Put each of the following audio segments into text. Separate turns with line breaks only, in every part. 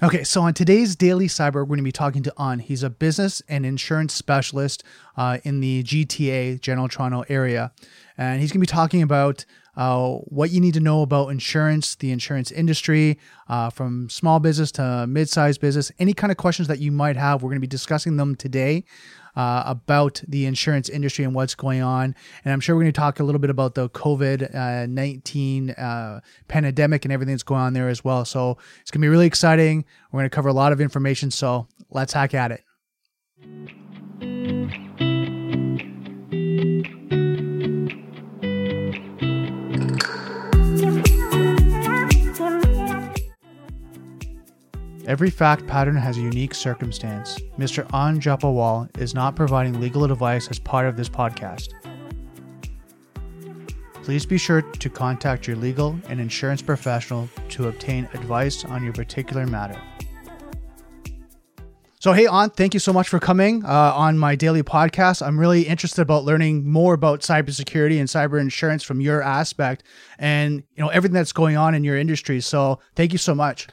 Okay, so on today's Daily Cyber, we're going to be talking to An. He's a business and insurance specialist uh, in the GTA, General Toronto area. And he's going to be talking about uh, what you need to know about insurance, the insurance industry, uh, from small business to mid sized business, any kind of questions that you might have. We're going to be discussing them today uh, about the insurance industry and what's going on. And I'm sure we're going to talk a little bit about the COVID uh, 19 uh, pandemic and everything that's going on there as well. So it's going to be really exciting. We're going to cover a lot of information. So let's hack at it. Every fact pattern has a unique circumstance. Mr. An Japawal is not providing legal advice as part of this podcast. Please be sure to contact your legal and insurance professional to obtain advice on your particular matter. So, hey, An, thank you so much for coming uh, on my daily podcast. I'm really interested about learning more about cybersecurity and cyber insurance from your aspect, and you know everything that's going on in your industry. So, thank you so much.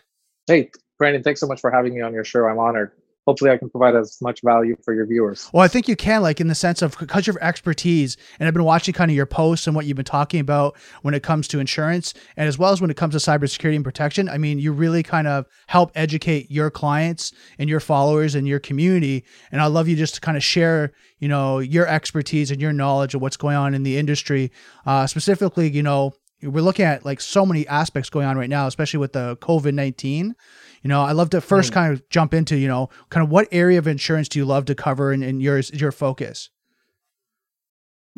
Hey, Brandon, thanks so much for having me on your show. I'm honored. Hopefully, I can provide as much value for your viewers.
Well, I think you can, like in the sense of because your expertise, and I've been watching kind of your posts and what you've been talking about when it comes to insurance, and as well as when it comes to cybersecurity and protection. I mean, you really kind of help educate your clients and your followers and your community. And I love you just to kind of share, you know, your expertise and your knowledge of what's going on in the industry, uh, specifically, you know, we're looking at like so many aspects going on right now, especially with the COVID 19. You know, I love to first mm. kind of jump into, you know, kind of what area of insurance do you love to cover and, and yours your focus?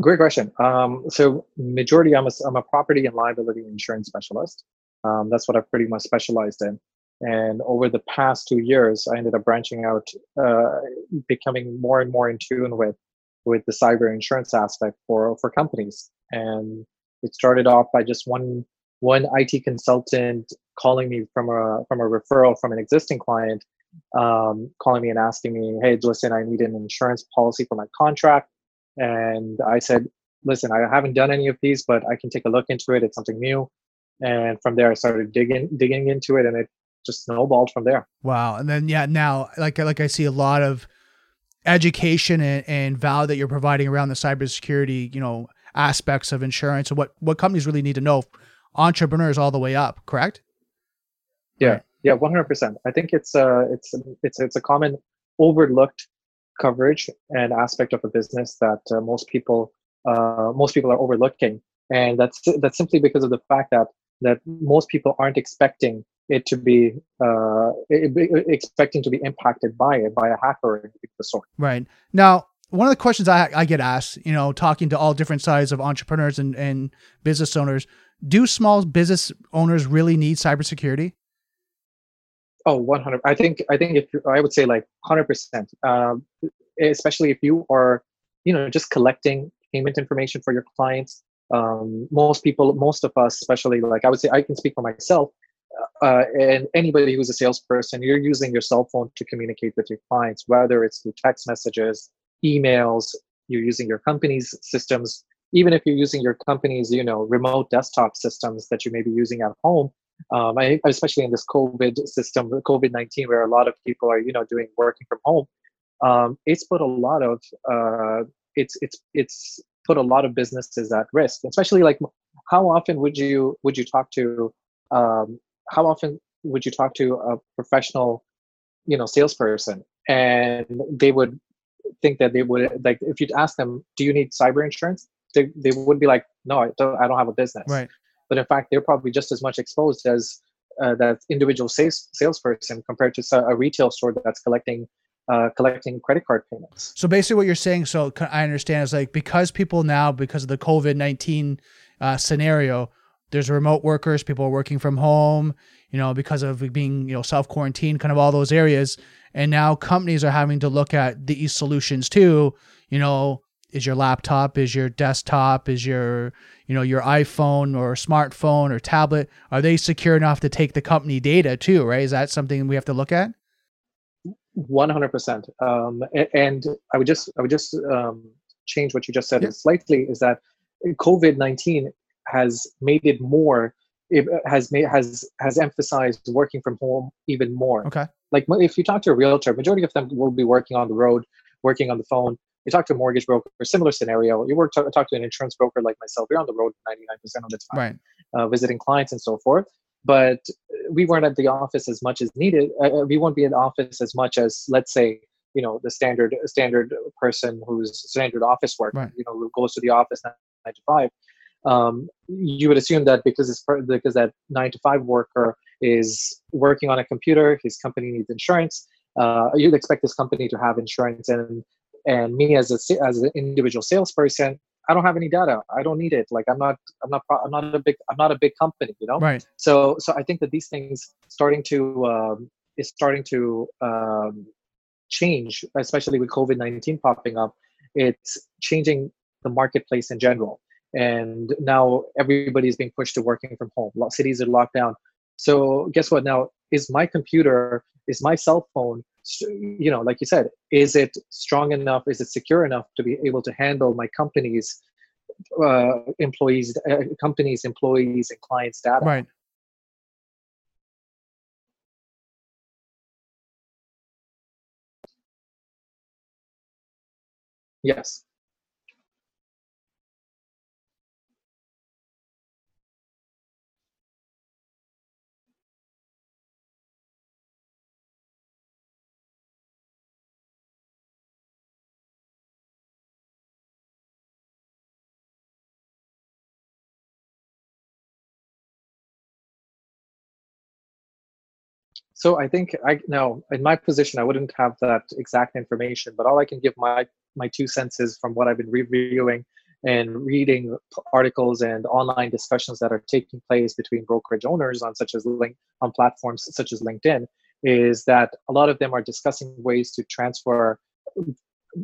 Great question. Um, so majority, I'm a, I'm a property and liability insurance specialist. Um, that's what I've pretty much specialized in. And over the past two years, I ended up branching out, uh, becoming more and more in tune with with the cyber insurance aspect for for companies. And it started off by just one one IT consultant calling me from a from a referral from an existing client, um, calling me and asking me, "Hey, listen, I need an insurance policy for my contract." And I said, "Listen, I haven't done any of these, but I can take a look into it. It's something new." And from there, I started digging digging into it, and it just snowballed from there.
Wow! And then yeah, now like like I see a lot of education and, and value that you're providing around the cybersecurity, you know, aspects of insurance and what what companies really need to know entrepreneurs all the way up correct?
Yeah. Right. yeah 100% i think it's uh it's it's it's a common overlooked coverage and aspect of a business that uh, most people uh, most people are overlooking. And that's that's simply because of the fact that that most people aren't expecting it to be uh, expecting to be impacted by it by a hacker of the sort.
Right. Now, one of the questions I, I get asked, you know, talking to all different sides of entrepreneurs and, and business owners, do small business owners really need cybersecurity?
Oh, 100. I think, I think if I would say like 100%, um, especially if you are, you know, just collecting payment information for your clients. Um, most people, most of us, especially like I would say, I can speak for myself. Uh, and anybody who's a salesperson, you're using your cell phone to communicate with your clients, whether it's through text messages, emails, you're using your company's systems, even if you're using your company's, you know, remote desktop systems that you may be using at home. Um, I, especially in this COVID system, COVID nineteen, where a lot of people are, you know, doing working from home. Um, it's put a lot of uh, it's it's it's put a lot of businesses at risk. Especially like, how often would you would you talk to um, how often would you talk to a professional, you know, salesperson, and they would think that they would like if you'd ask them, "Do you need cyber insurance?" They they would be like, "No, I don't. I don't have a business."
Right.
But in fact, they're probably just as much exposed as uh, that individual sales salesperson compared to a retail store that's collecting uh, collecting credit card payments.
So basically, what you're saying, so I understand, is like because people now, because of the COVID nineteen uh, scenario, there's remote workers, people are working from home, you know, because of being you know self quarantined, kind of all those areas. And now companies are having to look at these solutions too. You know, is your laptop, is your desktop, is your, you know, your iPhone or smartphone or tablet, are they secure enough to take the company data too, right? Is that something we have to look at?
100%. Um, and I would just, I would just um, change what you just said yeah. slightly is that COVID-19 has made it more it has made has has emphasized working from home even more.
Okay.
Like if you talk to a realtor, majority of them will be working on the road, working on the phone. You talk to a mortgage broker, similar scenario. You work to, talk to an insurance broker like myself. You're on the road 99% of the time,
Right.
uh, visiting clients and so forth. But we weren't at the office as much as needed. Uh, uh we won't be in the office as much as, let's say, you know, the standard standard person who's standard office work.
Right.
You know, who goes to the office nine to five um, you would assume that because it's because that nine to five worker is working on a computer, his company needs insurance. Uh, you'd expect this company to have insurance, and and me as a as an individual salesperson, I don't have any data. I don't need it. Like I'm not I'm not I'm not a big I'm not a big company, you know.
Right.
So so I think that these things starting to um, is starting to um, change, especially with COVID nineteen popping up. It's changing the marketplace in general and now everybody's being pushed to working from home cities are locked down so guess what now is my computer is my cell phone you know like you said is it strong enough is it secure enough to be able to handle my company's uh, employees uh, companies employees and clients data?
Right.
Yes So I think I now in my position I wouldn't have that exact information, but all I can give my my two senses from what I've been reviewing and reading articles and online discussions that are taking place between brokerage owners on such as link on platforms such as LinkedIn is that a lot of them are discussing ways to transfer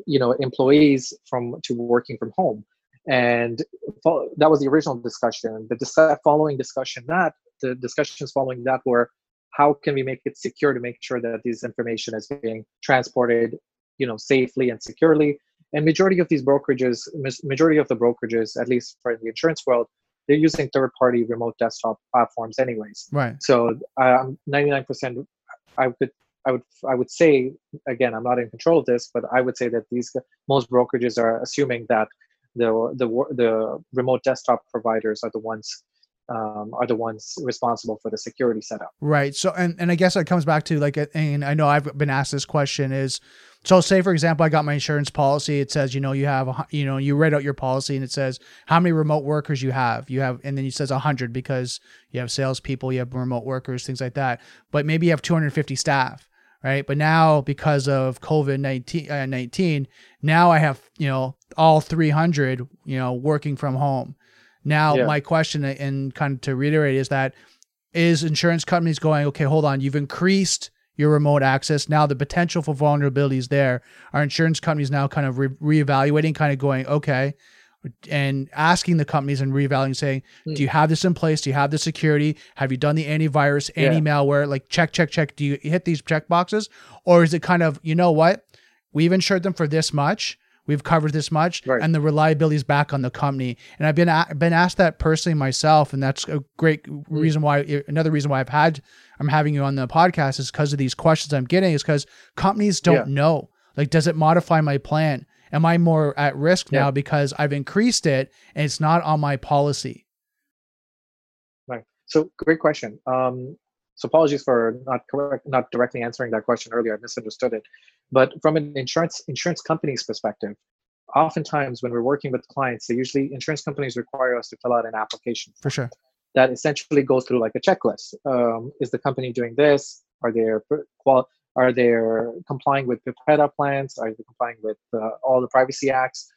you know employees from to working from home. And that was the original discussion. The dis- following discussion that the discussions following that were how can we make it secure to make sure that this information is being transported you know safely and securely? And majority of these brokerages majority of the brokerages at least for the insurance world they're using third party remote desktop platforms anyways.
Right.
So um, 99% i would i would i would say again i'm not in control of this but i would say that these most brokerages are assuming that the the the remote desktop providers are the ones um, are the ones responsible for the security setup.
Right. So, and, and I guess it comes back to like, and I know I've been asked this question is, so say for example, I got my insurance policy. It says, you know, you have, you know, you read out your policy and it says how many remote workers you have. You have, and then it says hundred because you have salespeople, you have remote workers, things like that. But maybe you have 250 staff. Right. But now because of COVID 19, uh, 19, now I have, you know, all 300, you know, working from home. Now, yeah. my question, and kind of to reiterate, is that is insurance companies going, okay, hold on, you've increased your remote access. Now the potential for vulnerabilities there. Are insurance companies now kind of re- reevaluating, kind of going, okay, and asking the companies and reevaluating, saying, hmm. do you have this in place? Do you have the security? Have you done the antivirus, anti malware? Like check, check, check. Do you hit these check boxes, or is it kind of, you know what, we've insured them for this much we've covered this much right. and the reliability is back on the company and i've been a- been asked that personally myself and that's a great mm-hmm. reason why another reason why i've had i'm having you on the podcast is because of these questions i'm getting is because companies don't yeah. know like does it modify my plan am i more at risk yeah. now because i've increased it and it's not on my policy
right so great question um, so apologies for not correct, not directly answering that question earlier. I misunderstood it. But from an insurance insurance company's perspective, oftentimes when we're working with clients, they usually insurance companies require us to fill out an application
for sure
that essentially goes through like a checklist. Um, is the company doing this? Are they qual? Are they complying with the PIPEDA plans? Are they complying with uh, all the privacy acts?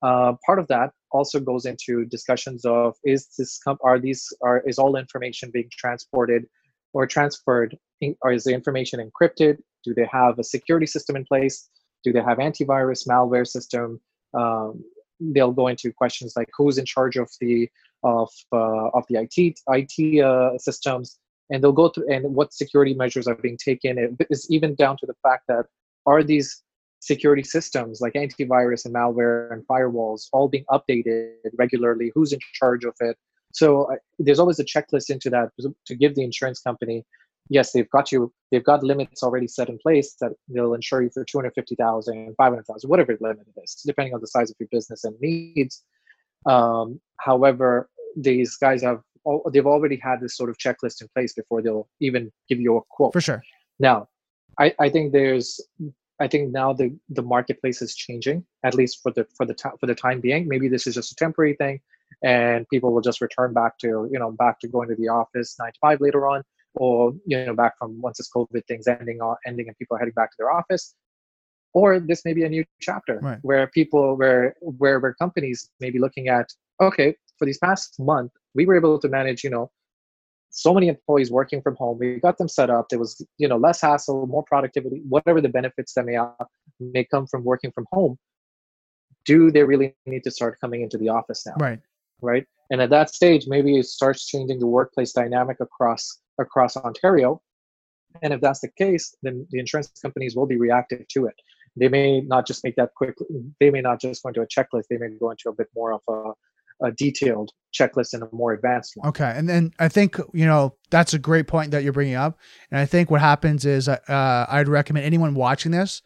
Uh, part of that also goes into discussions of is this comp- are these are is all information being transported or transferred? Or is the information encrypted? Do they have a security system in place? Do they have antivirus, malware system? Um, they'll go into questions like who's in charge of the of uh, of the IT IT uh, systems, and they'll go through and what security measures are being taken. It is even down to the fact that are these security systems like antivirus and malware and firewalls all being updated regularly? Who's in charge of it? So I, there's always a checklist into that to give the insurance company. Yes, they've got you. They've got limits already set in place that they'll insure you for 250,000, 500,000, whatever the limit is, depending on the size of your business and needs. Um, however, these guys have they've already had this sort of checklist in place before they'll even give you a quote.
For sure.
Now, I, I think there's I think now the the marketplace is changing at least for the for the time for the time being. Maybe this is just a temporary thing, and people will just return back to you know back to going to the office nine to five later on, or you know back from once this COVID thing's ending uh, ending and people are heading back to their office. Or this may be a new chapter
right.
where people where where where companies may be looking at okay for these past month we were able to manage you know so many employees working from home. We got them set up. There was you know less hassle more productivity whatever the benefits that may may come from working from home. Do they really need to start coming into the office now?
Right
right? And at that stage maybe it starts changing the workplace dynamic across across ontario. And if that's the case then the insurance companies will be reactive to it. They may not just make that quick they may not just go into a checklist they may go into a bit more of a a detailed checklist and a more advanced one.
Okay, and then I think you know that's a great point that you're bringing up, and I think what happens is uh, I'd recommend anyone watching this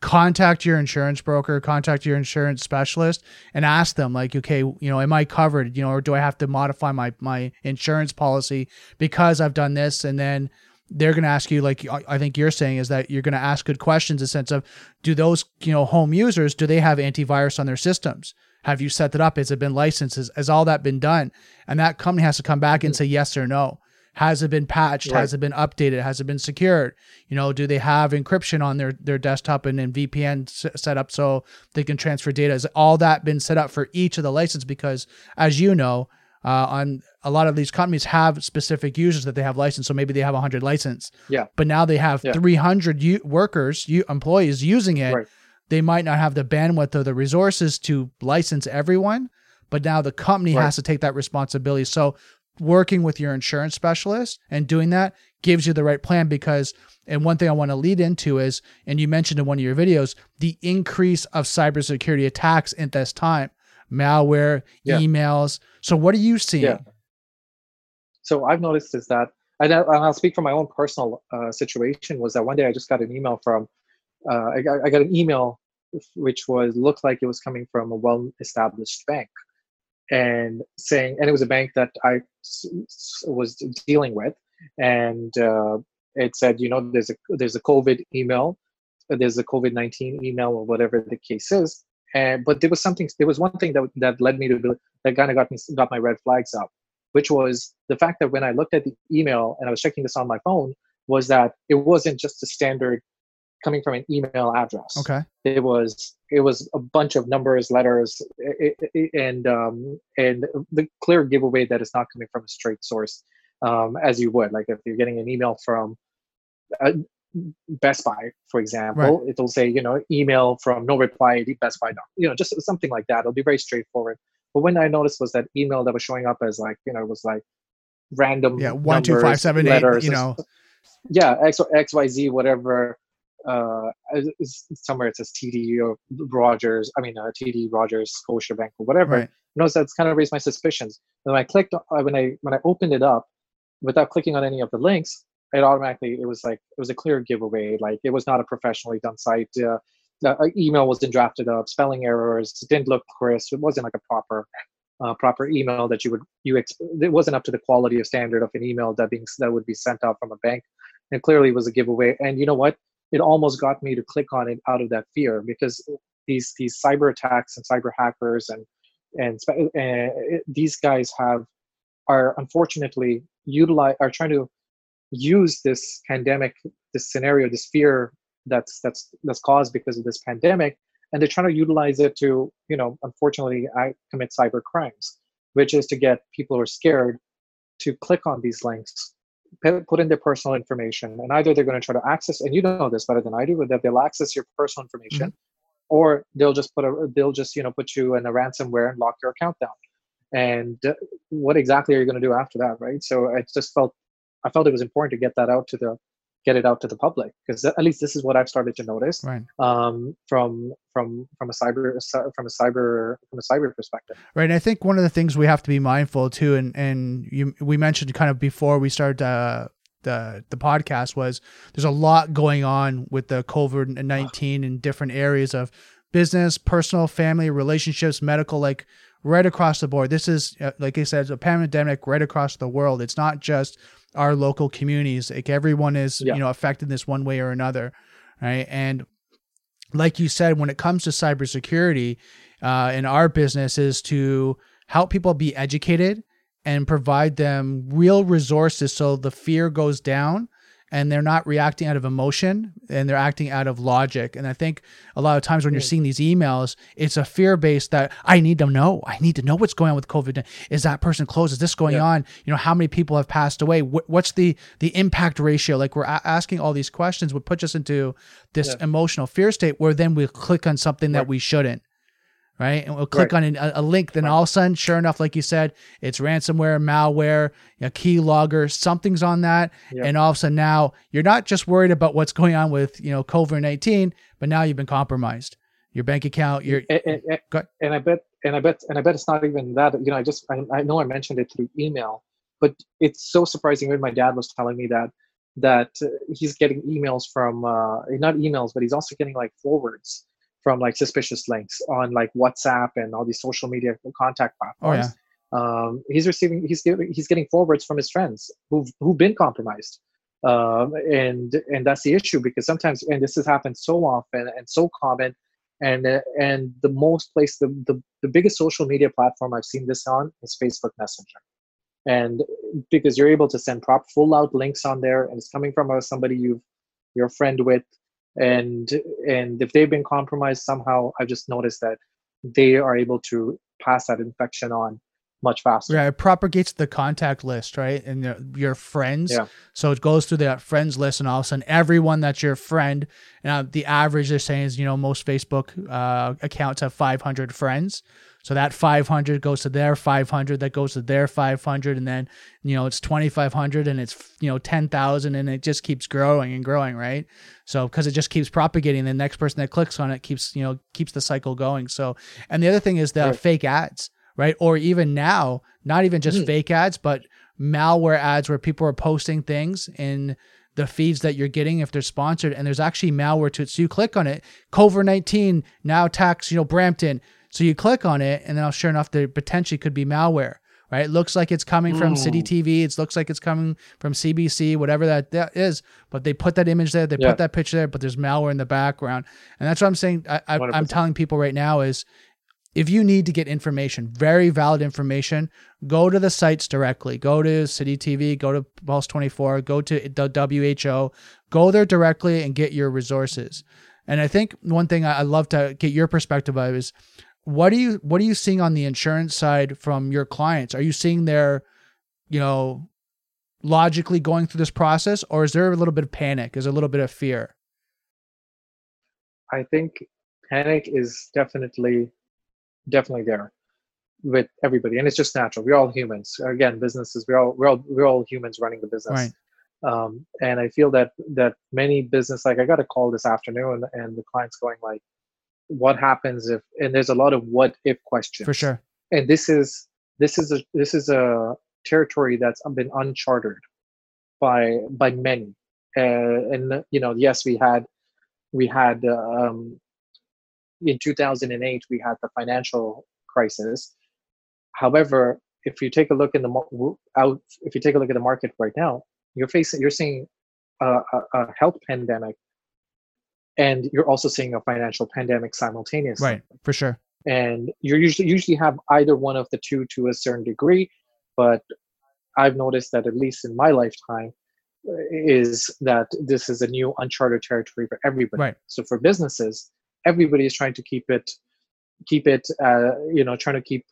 contact your insurance broker, contact your insurance specialist, and ask them like, okay, you know, am I covered? You know, or do I have to modify my my insurance policy because I've done this, and then they're going to ask you like i think you're saying is that you're going to ask good questions in the sense of do those you know home users do they have antivirus on their systems have you set that up? Has it been licensed? Has, has all that been done? And that company has to come back and mm-hmm. say yes or no. Has it been patched? Right. Has it been updated? Has it been secured? You know, do they have encryption on their their desktop and, then VPN set up so they can transfer data? Has all that been set up for each of the license? Because as you know, uh, on a lot of these companies have specific users that they have licensed. So maybe they have 100 license.
Yeah.
But now they have yeah. 300 u- workers, u- employees using it.
Right
they might not have the bandwidth or the resources to license everyone, but now the company right. has to take that responsibility. So working with your insurance specialist and doing that gives you the right plan because and one thing I want to lead into is and you mentioned in one of your videos the increase of cybersecurity attacks at this time malware yeah. emails so what are you seeing yeah.
so I've noticed is that and I'll speak from my own personal uh, situation was that one day I just got an email from uh, I, got, I got an email which was looked like it was coming from a well-established bank and saying and it was a bank that i was dealing with. And uh, it said you know there's a there's a covid email there's a covid-19 email or whatever the case is. And but there was something there was one thing that that led me to that kind of got me got my red flags up which was the fact that when i looked at the email and i was checking this on my phone was that it wasn't just a standard coming from an email address.
Okay.
It was it was a bunch of numbers, letters, and um, and the clear giveaway that it's not coming from a straight source, um, as you would like if you're getting an email from. Uh, Best Buy, for example, right. it'll say, you know, email from no reply Best Buy, you know, just something like that. It'll be very straightforward. But when I noticed was that email that was showing up as like, you know, it was like random
yeah one two five seven
letters,
eight, you know,
yeah, X X Y Z whatever uh, somewhere it says TD or Rogers, I mean uh, TD Rogers, Scotiabank or whatever. Right. You know, so it's kind of raised my suspicions. And when I clicked, uh, when I when I opened it up, without clicking on any of the links, it automatically it was like it was a clear giveaway. Like it was not a professionally done site. Uh, the uh, email wasn't drafted up, spelling errors, didn't look crisp. It wasn't like a proper uh, proper email that you would you exp- it wasn't up to the quality of standard of an email that being that would be sent out from a bank and clearly it was a giveaway and you know what it almost got me to click on it out of that fear because these these cyber attacks and cyber hackers and and uh, these guys have are unfortunately utilize are trying to use this pandemic this scenario this fear that's that's that's caused because of this pandemic and they're trying to utilize it to you know unfortunately i commit cyber crimes which is to get people who are scared to click on these links put in their personal information and either they're going to try to access and you know this better than i do but that they'll access your personal information mm-hmm. or they'll just put a they'll just you know put you in a ransomware and lock your account down and uh, what exactly are you going to do after that right so i just felt i felt it was important to get that out to the get it out to the public because at least this is what I've started to notice
right.
um, from from from a cyber from a cyber from a cyber perspective.
Right. And I think one of the things we have to be mindful too, and and you we mentioned kind of before we started uh, the the podcast was there's a lot going on with the COVID nineteen in different areas of business, personal, family, relationships, medical, like right across the board. This is uh, like I said, a pandemic right across the world. It's not just our local communities. Like everyone is, yeah. you know, affected this one way or another, right? And like you said, when it comes to cybersecurity, uh, in our business is to help people be educated and provide them real resources so the fear goes down and they're not reacting out of emotion and they're acting out of logic. And I think a lot of times when you're seeing these emails, it's a fear based that I need to know. I need to know what's going on with COVID. Is that person closed? Is this going yeah. on? You know, how many people have passed away? What's the the impact ratio? Like we're asking all these questions would put us into this yeah. emotional fear state where then we click on something right. that we shouldn't right? And we'll click right. on a, a, link. Then right. all of a sudden, sure enough, like you said, it's ransomware, malware, a key logger, something's on that. Yep. And all of a sudden now you're not just worried about what's going on with, you know, COVID-19, but now you've been compromised. Your bank account, your
and, and, and I bet and I bet and I bet it's not even that. You know, I just I, I know I mentioned it through email, but it's so surprising. When my dad was telling me that that uh, he's getting emails from uh, not emails, but he's also getting like forwards from like suspicious links on like WhatsApp and all these social media contact platforms. Oh, yeah. um, he's receiving he's getting he's getting forwards from his friends who've who've been compromised. Um, and and that's the issue because sometimes and this has happened so often and so common and uh, and the most place the, the the biggest social media platform I've seen this on is Facebook Messenger and because you're able to send prop full out links on there and it's coming from uh, somebody you've you're a friend with and and if they've been compromised somehow i've just noticed that they are able to pass that infection on much faster.
Yeah, it propagates the contact list, right? And your, friends. Yeah. So it goes through that friends list, and all of a sudden, everyone that's your friend. Now, the average they're saying is, you know, most Facebook uh, accounts have 500 friends. So that 500 goes to their 500, that goes to their 500, and then you know it's 2,500, and it's you know 10,000, and it just keeps growing and growing, right? So because it just keeps propagating, the next person that clicks on it keeps you know keeps the cycle going. So and the other thing is the right. fake ads, right? Or even now, not even just mm. fake ads, but malware ads where people are posting things in the feeds that you're getting if they're sponsored and there's actually malware to it. So you click on it, COVID 19 now attacks you know, Brampton. So you click on it, and then sure enough, there potentially could be malware. Right? It looks like it's coming from City TV. It looks like it's coming from CBC, whatever that, that is. But they put that image there, they yeah. put that picture there, but there's malware in the background, and that's what I'm saying. I, I, I'm telling people right now is if you need to get information, very valid information, go to the sites directly. Go to City TV, go to Pulse 24, go to the WHO, go there directly and get your resources. And I think one thing I love to get your perspective of is what are you what are you seeing on the insurance side from your clients? Are you seeing their, you know, logically going through this process, or is there a little bit of panic? Is there a little bit of fear?
I think panic is definitely definitely there with everybody, and it's just natural. We're all humans. Again, businesses. We're all we're all we're all humans running the business. Right. Um, and I feel that that many business like I got a call this afternoon, and the client's going like, what happens if and there's a lot of what if questions.
For sure.
And this is this is a this is a territory that's been uncharted by by many. Uh, and you know yes we had we had um, in 2008 we had the financial crisis. However if you take a look in the out if you take a look at the market right now you're facing you're seeing a, a, a health pandemic and you're also seeing a financial pandemic simultaneously.
Right, for sure.
And you usually usually have either one of the two to a certain degree, but I've noticed that at least in my lifetime, uh, is that this is a new uncharted territory for everybody.
Right.
So for businesses, everybody is trying to keep it, keep it, uh, you know, trying to keep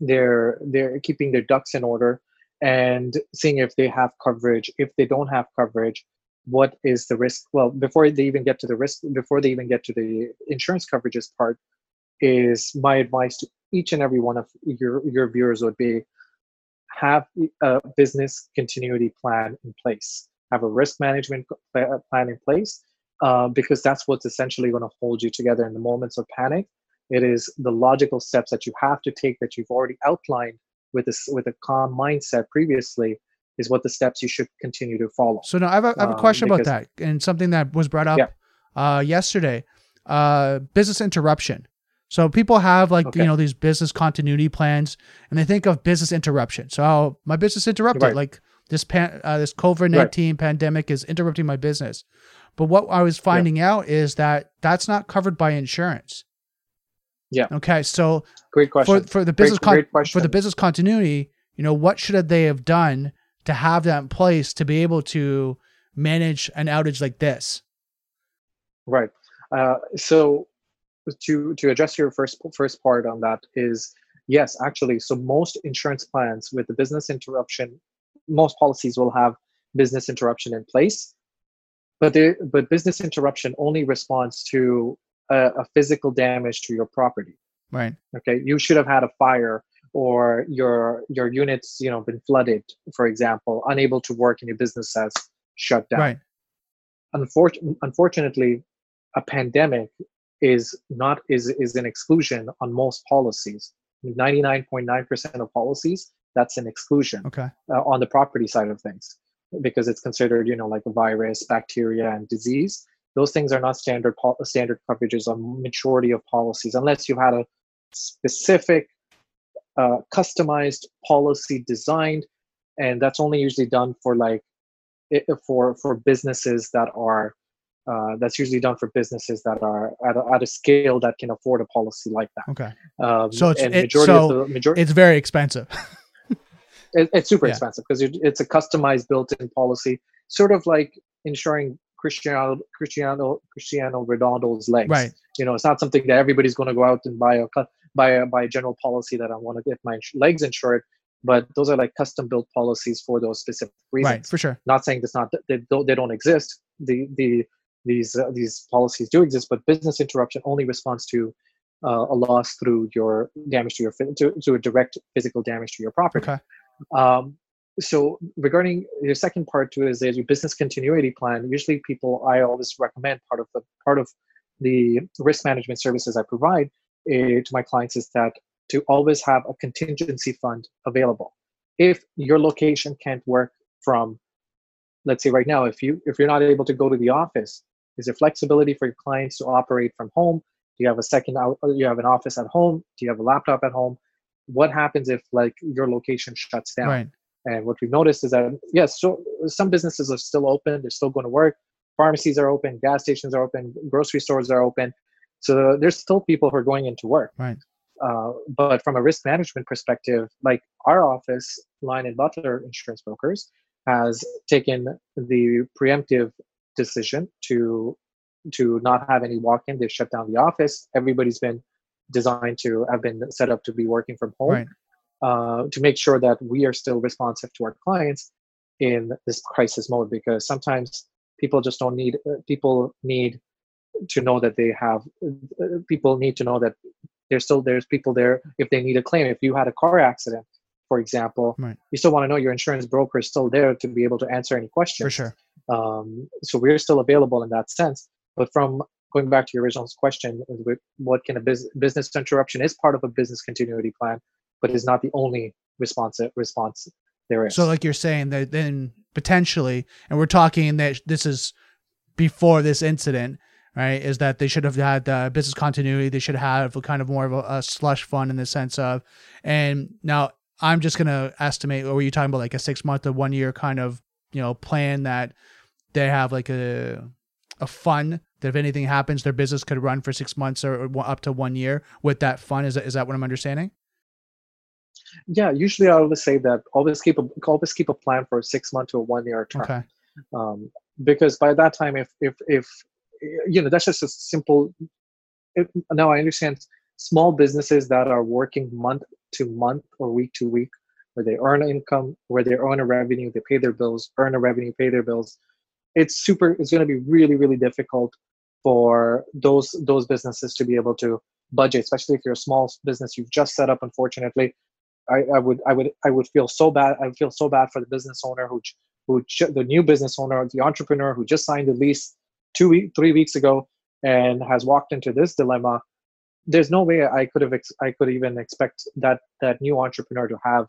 their their keeping their ducks in order and seeing if they have coverage. If they don't have coverage, what is the risk well before they even get to the risk before they even get to the insurance coverages part is my advice to each and every one of your your viewers would be have a business continuity plan in place have a risk management plan in place uh, because that's what's essentially going to hold you together in the moments of panic. It is the logical steps that you have to take that you've already outlined with this with a calm mindset previously is what the steps you should continue to follow.
So now I have a, I have a um, question um, because, about that and something that was brought up yeah. uh, yesterday. Uh, business interruption. So people have like okay. you know these business continuity plans, and they think of business interruption. So oh, my business interrupted, right. like this pan, uh, this COVID nineteen right. pandemic is interrupting my business. But what I was finding yeah. out is that that's not covered by insurance.
Yeah.
Okay. So
great question
for for the business great, con- great for the business continuity. You know what should they have done to have that in place to be able to manage an outage like this?
Right. Uh, so to to address your first first part on that is yes, actually. So most insurance plans with the business interruption, most policies will have business interruption in place, but the but business interruption only responds to a, a physical damage to your property.
Right.
Okay. You should have had a fire or your your units you know been flooded for example unable to work and your business has shut down.
Right.
Unfortunately, unfortunately a pandemic is not is is an exclusion on most policies. 99.9% of policies that's an exclusion
okay.
uh, on the property side of things because it's considered you know like a virus bacteria and disease. Those things are not standard pol- standard coverages on majority of policies unless you had a specific uh, customized policy designed and that's only usually done for like it, for for businesses that are uh, that's usually done for businesses that are at a, at a scale that can afford a policy like that.
Okay. Um, so it's it, so majority, it's very expensive.
it, it's super yeah. expensive because it's a customized built-in policy, sort of like insuring Cristiano Cristiano Cristiano Ronaldo's legs.
Right.
You know, it's not something that everybody's going to go out and buy a buy a, buy a general policy that I want to get my legs insured. But those are like custom built policies for those specific reasons.
Right, for sure.
Not saying that's not they don't they don't exist. The the these uh, these policies do exist, but business interruption only responds to uh, a loss through your damage to your to, to a direct physical damage to your property.
Okay.
Um, so regarding the second part to it is your business continuity plan. Usually, people I always recommend part of the part of the risk management services I provide uh, to my clients is that to always have a contingency fund available. If your location can't work from, let's say right now, if you if you're not able to go to the office, is there flexibility for your clients to operate from home? Do you have a second out? You have an office at home? Do you have a laptop at home? What happens if like your location shuts down?
Right.
And what we've noticed is that yes, so some businesses are still open. They're still going to work. Pharmacies are open. Gas stations are open. Grocery stores are open. So there's still people who are going into work.
Right.
Uh, but from a risk management perspective, like our office, Lyon and Butler Insurance Brokers, has taken the preemptive decision to to not have any walk-in. They've shut down the office. Everybody's been designed to have been set up to be working from home
right.
uh, to make sure that we are still responsive to our clients in this crisis mode. Because sometimes people just don't need uh, people need to know that they have uh, people need to know that there's still there's people there if they need a claim. If you had a car accident, for example,
right.
you still want to know your insurance broker is still there to be able to answer any questions.
For sure.
Um, so we're still available in that sense. But from going back to your original question, what can a business business interruption is part of a business continuity plan, but is not the only response response there is.
So, like you're saying that then potentially, and we're talking that this is before this incident, right? Is that they should have had uh, business continuity. They should have a kind of more of a, a slush fund in the sense of, and now I'm just gonna estimate. Or were you talking about like a six month or one year kind of you know plan that they have like a a fund that if anything happens, their business could run for six months or, up to one year with that fund. Is that, is that what I'm understanding?
Yeah, usually I always say that always keep a always keep a plan for a six month to a one year term.
Okay.
Um, because by that time, if if if you know, that's just a simple. Now I understand small businesses that are working month to month or week to week, where they earn income, where they earn a revenue, they pay their bills, earn a revenue, pay their bills it's super it's going to be really really difficult for those those businesses to be able to budget especially if you're a small business you've just set up unfortunately I, I would i would i would feel so bad i would feel so bad for the business owner who who the new business owner, the entrepreneur who just signed the lease two week, three weeks ago, and has walked into this dilemma. There's no way I could have ex- I could even expect that that new entrepreneur to have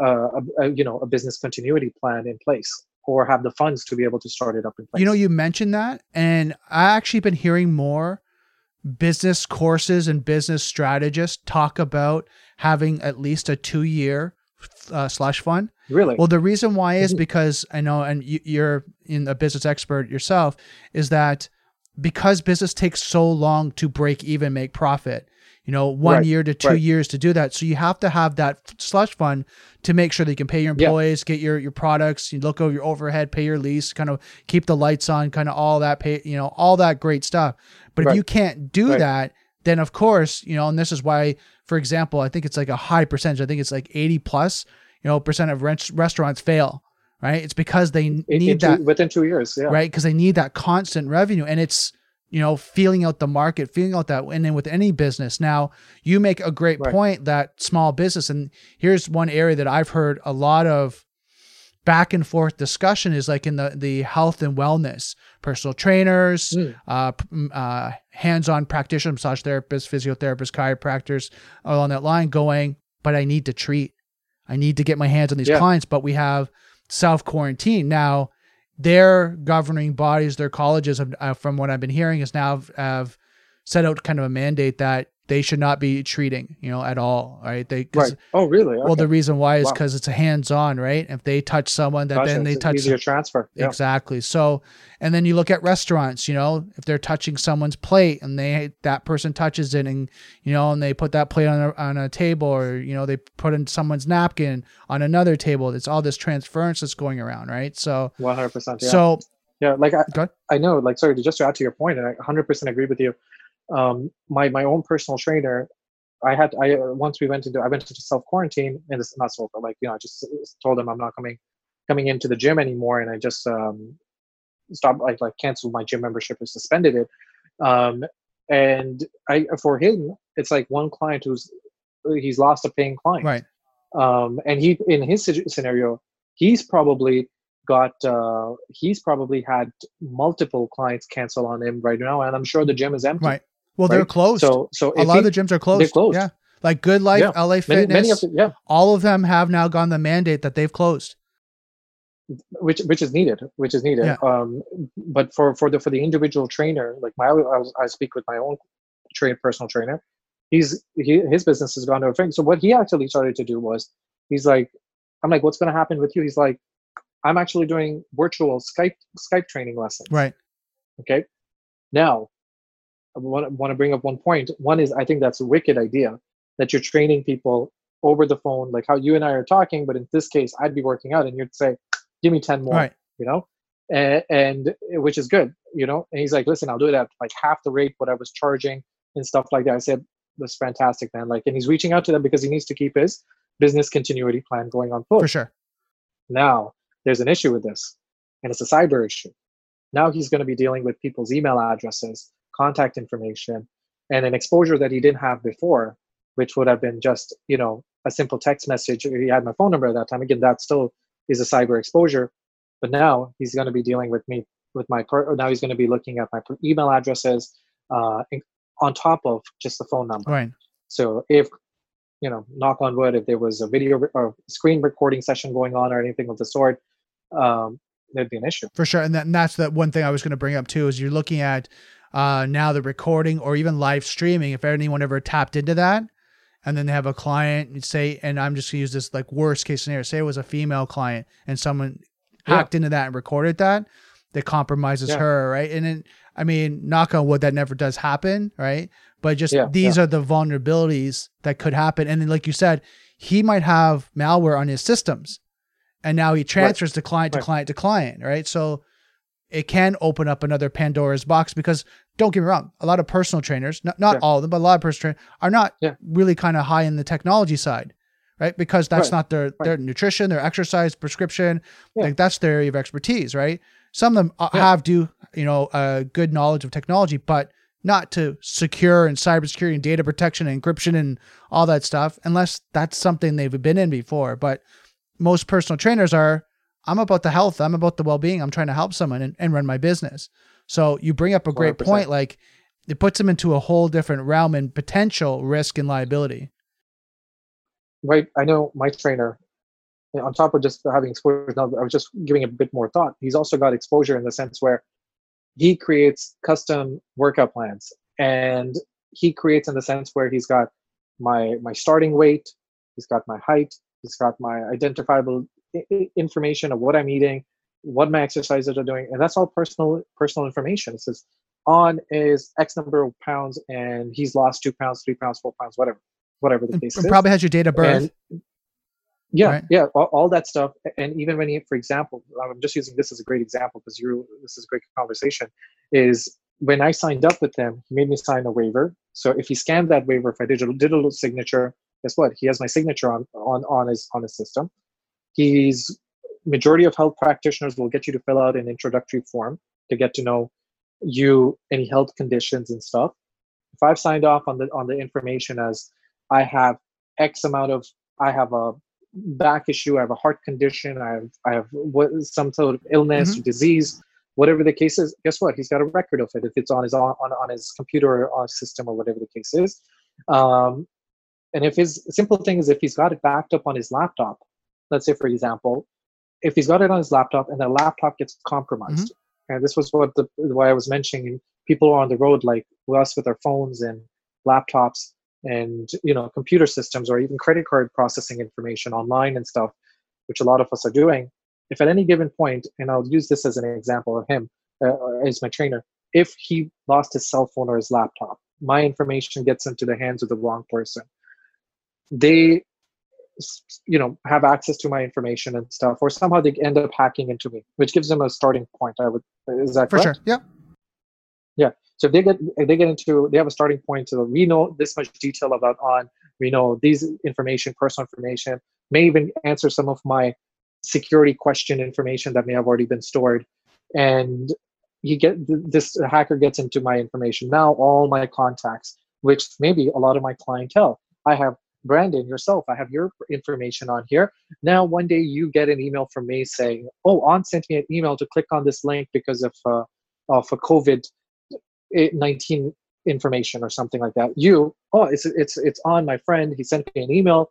uh, a, a, you know a business continuity plan in place or have the funds to be able to start it up in place.
You know, you mentioned that, and I actually been hearing more business courses and business strategists talk about having at least a two year uh, slush fund.
Really?
Well, the reason why is
Mhm.
because I know, and you, you're in a business expert yourself, is that because business takes so long to break even, make profit. You know, one
Right,
year to two
right.
years to do that. So you have to have that slush fund to make sure that you can pay your
Yeah.
employees, get your your products, you look over your overhead, pay your lease, kind of keep the lights on, kind of all that pay, you know, all that great stuff. But if you can't do
Right.
that, then of course, you know, and this is why, for example, I think it's like a high percentage. I think it's like 80 plus, you know, percent of rent- restaurants fail, right? It's because they need
in
that,
within two years. Yeah.
right? Because they need that constant revenue. And it's, you know, feeling out the market, feeling out that, and then with any business. Now, you make a great
Right.
point that small business, and here's one area that I've heard a lot of back and forth discussion is like in the the health and wellness, personal trainers,
Mm.
uh, uh, hands-on practitioners, massage therapists, physiotherapists, chiropractors, along that line, going, but I need to treat, I need to get my hands on these
Yeah.
clients, but we have self quarantine now. Their governing bodies, their colleges, have, uh, from what I've been hearing, is now have, have set out kind of a mandate that they should not be treating, you know, at all, right? They
Right. Oh, really?
Well, the reason why is
Wow.
because it's a hands-on, right? If they touch someone, that
Gotcha.
then they
It's
touch
easier transfer. Yeah.
Exactly. So, and then you look at restaurants, you know, if they're touching someone's plate and they that person touches it and you know, and they put that plate on a, on a table or you know, they put in someone's napkin on another table. It's all this transference that's going around, right? So,
One hundred percent. Yeah.
so
Yeah, like I, I know, like sorry, to just to add to your point, and I 100% agree with you. Um, my my own personal trainer, I had I uh, once we went into I went into self quarantine and it's not self, but like you know I just told him I'm not coming coming into the gym anymore, and I just um stopped like like canceled my gym membership and suspended it. Um, and I for him it's like one client who's he's lost a paying client
right.
um, and he in his scenario he's probably got uh, he's probably had multiple clients cancel on him right now and i'm sure the gym is empty
Right. Well, they're closed.
so so
a lot
he-
of the gyms are closed.
They're closed.
Yeah. Like Good Life,
Yeah.
LA
many,
Fitness,
many of the, yeah
all of them have now gone the mandate that they've closed.
which which is needed which is needed
Yeah.
um but for for the for the individual trainer like my I, was, I speak with my own train personal trainer he's he, his business has gone to a thing so what he actually started to do was he's like i'm like what's going to happen with you he's like i'm actually doing virtual skype skype training lessons
Right.
Okay. Now, want, want to bring up one point. One is I think that's a wicked idea that you're training people over the phone, like how you and I are talking. But in this case, I'd be working out, and you'd say, "Give me ten more,"
Right.
you know, and, and which is good, you know. And he's like, "Listen, I'll do it at like half the rate what I was charging and stuff like that." I said, "That's fantastic, man!" Like, and he's reaching out to them because he needs to keep his business continuity plan going on full.
For sure.
Now, there's an issue with this, and it's a cyber issue. Now he's going to be dealing with people's email addresses, contact information, and an exposure that he didn't have before, which would have been just, you know, a simple text message. He had my phone number at that time. Again, that still is a cyber exposure. But now he's going to be dealing with me with my per- now he's going to be looking at my email addresses uh, on top of just the phone number.
Right.
So if you know, knock on wood, if there was a video re- or screen recording session going on or anything of the sort, um, there'd be an issue.
For sure. And, that, and that's the one thing I was going to bring up too is you're looking at uh, now the recording or even live streaming. If anyone ever tapped into that and then they have a client and say, and I'm just going to use this like worst case scenario, say it was a female client and someone
Yeah.
hacked into that and recorded that, that compromises
Yeah.
her, right? And then, I mean, knock on wood, that never does happen, right? But just
Yeah,
these are the vulnerabilities that could happen. And then, like you said, he might have malware on his systems and now he transfers to client to
Right.
client to client, right? So it can open up another Pandora's box because don't get me wrong, a lot of personal trainers, not, not
Yeah.
all of them, but a lot of personal trainers are not
Yeah.
really kind of high in the technology side, right? Because that's
Right.
not their their nutrition, their exercise, prescription,
Yeah.
like that's their area of expertise, right? Some of them have do you know a good knowledge of technology, but not to secure and cybersecurity and data protection and encryption and all that stuff, unless that's something they've been in before. But most personal trainers are I'm about the health. I'm about the well being. I'm trying to help someone and, and run my business. So you bring up a great 100%. point. Like it puts them into a whole different realm and potential risk and liability.
Right. I know my trainer, on top of just having exposure, now I was just giving a bit more thought. He's also got exposure in the sense where he creates custom workout plans and he creates in the sense where he's got my my starting weight, he's got my height, he's got my identifiable information of what I'm eating, what my exercises are doing, and that's all personal personal information. It says on is X number of pounds, and he's lost two pounds, three pounds, four pounds, whatever, whatever the case
and
is.
Probably has your date of birth.
And yeah, right? yeah, all, all, that stuff, and even when he, for example, I'm just using this as a great example because you, this is a great conversation. Is when I signed up with him, he made me sign a waiver. So if he scanned that waiver, if I did a digital signature, guess what? He has my signature on on on his on his system. He's majority of health practitioners will get you to fill out an introductory form to get to know you, any health conditions and stuff. If I've signed off on the on the information as I have X amount of I have a back issue, I have a heart condition, I have I have what, some sort of illness, mm-hmm. disease, whatever the case is. Guess what? He's got a record of it if it's on his on on his computer or system or whatever the case is. Um, and if his simple thing is if he's got it backed up on his laptop, let's say for example, if he's got it on his laptop and the laptop gets compromised, mm-hmm. and this was what the why I was mentioning, people are on the road like us with our phones and laptops and you know computer systems or even credit card processing information online and stuff which a lot of us are doing if at any given point and i'll use this as an example of him uh, as my trainer if he lost his cell phone or his laptop my information gets into the hands of the wrong person they you know have access to my information and stuff or somehow they end up hacking into me which gives them a starting point i would is that
for
correct?
sure yeah
yeah so if they get if they get into they have a starting point so we know this much detail about on we know these information personal information may even answer some of my security question information that may have already been stored and you get this hacker gets into my information now all my contacts which maybe a lot of my clientele i have brandon yourself i have your information on here. Now one day you get an email from me saying oh Aunt sent me an email to click on this link because of uh, of a covid 19 information or something like that. You oh it's it's it's on my friend he sent me an email.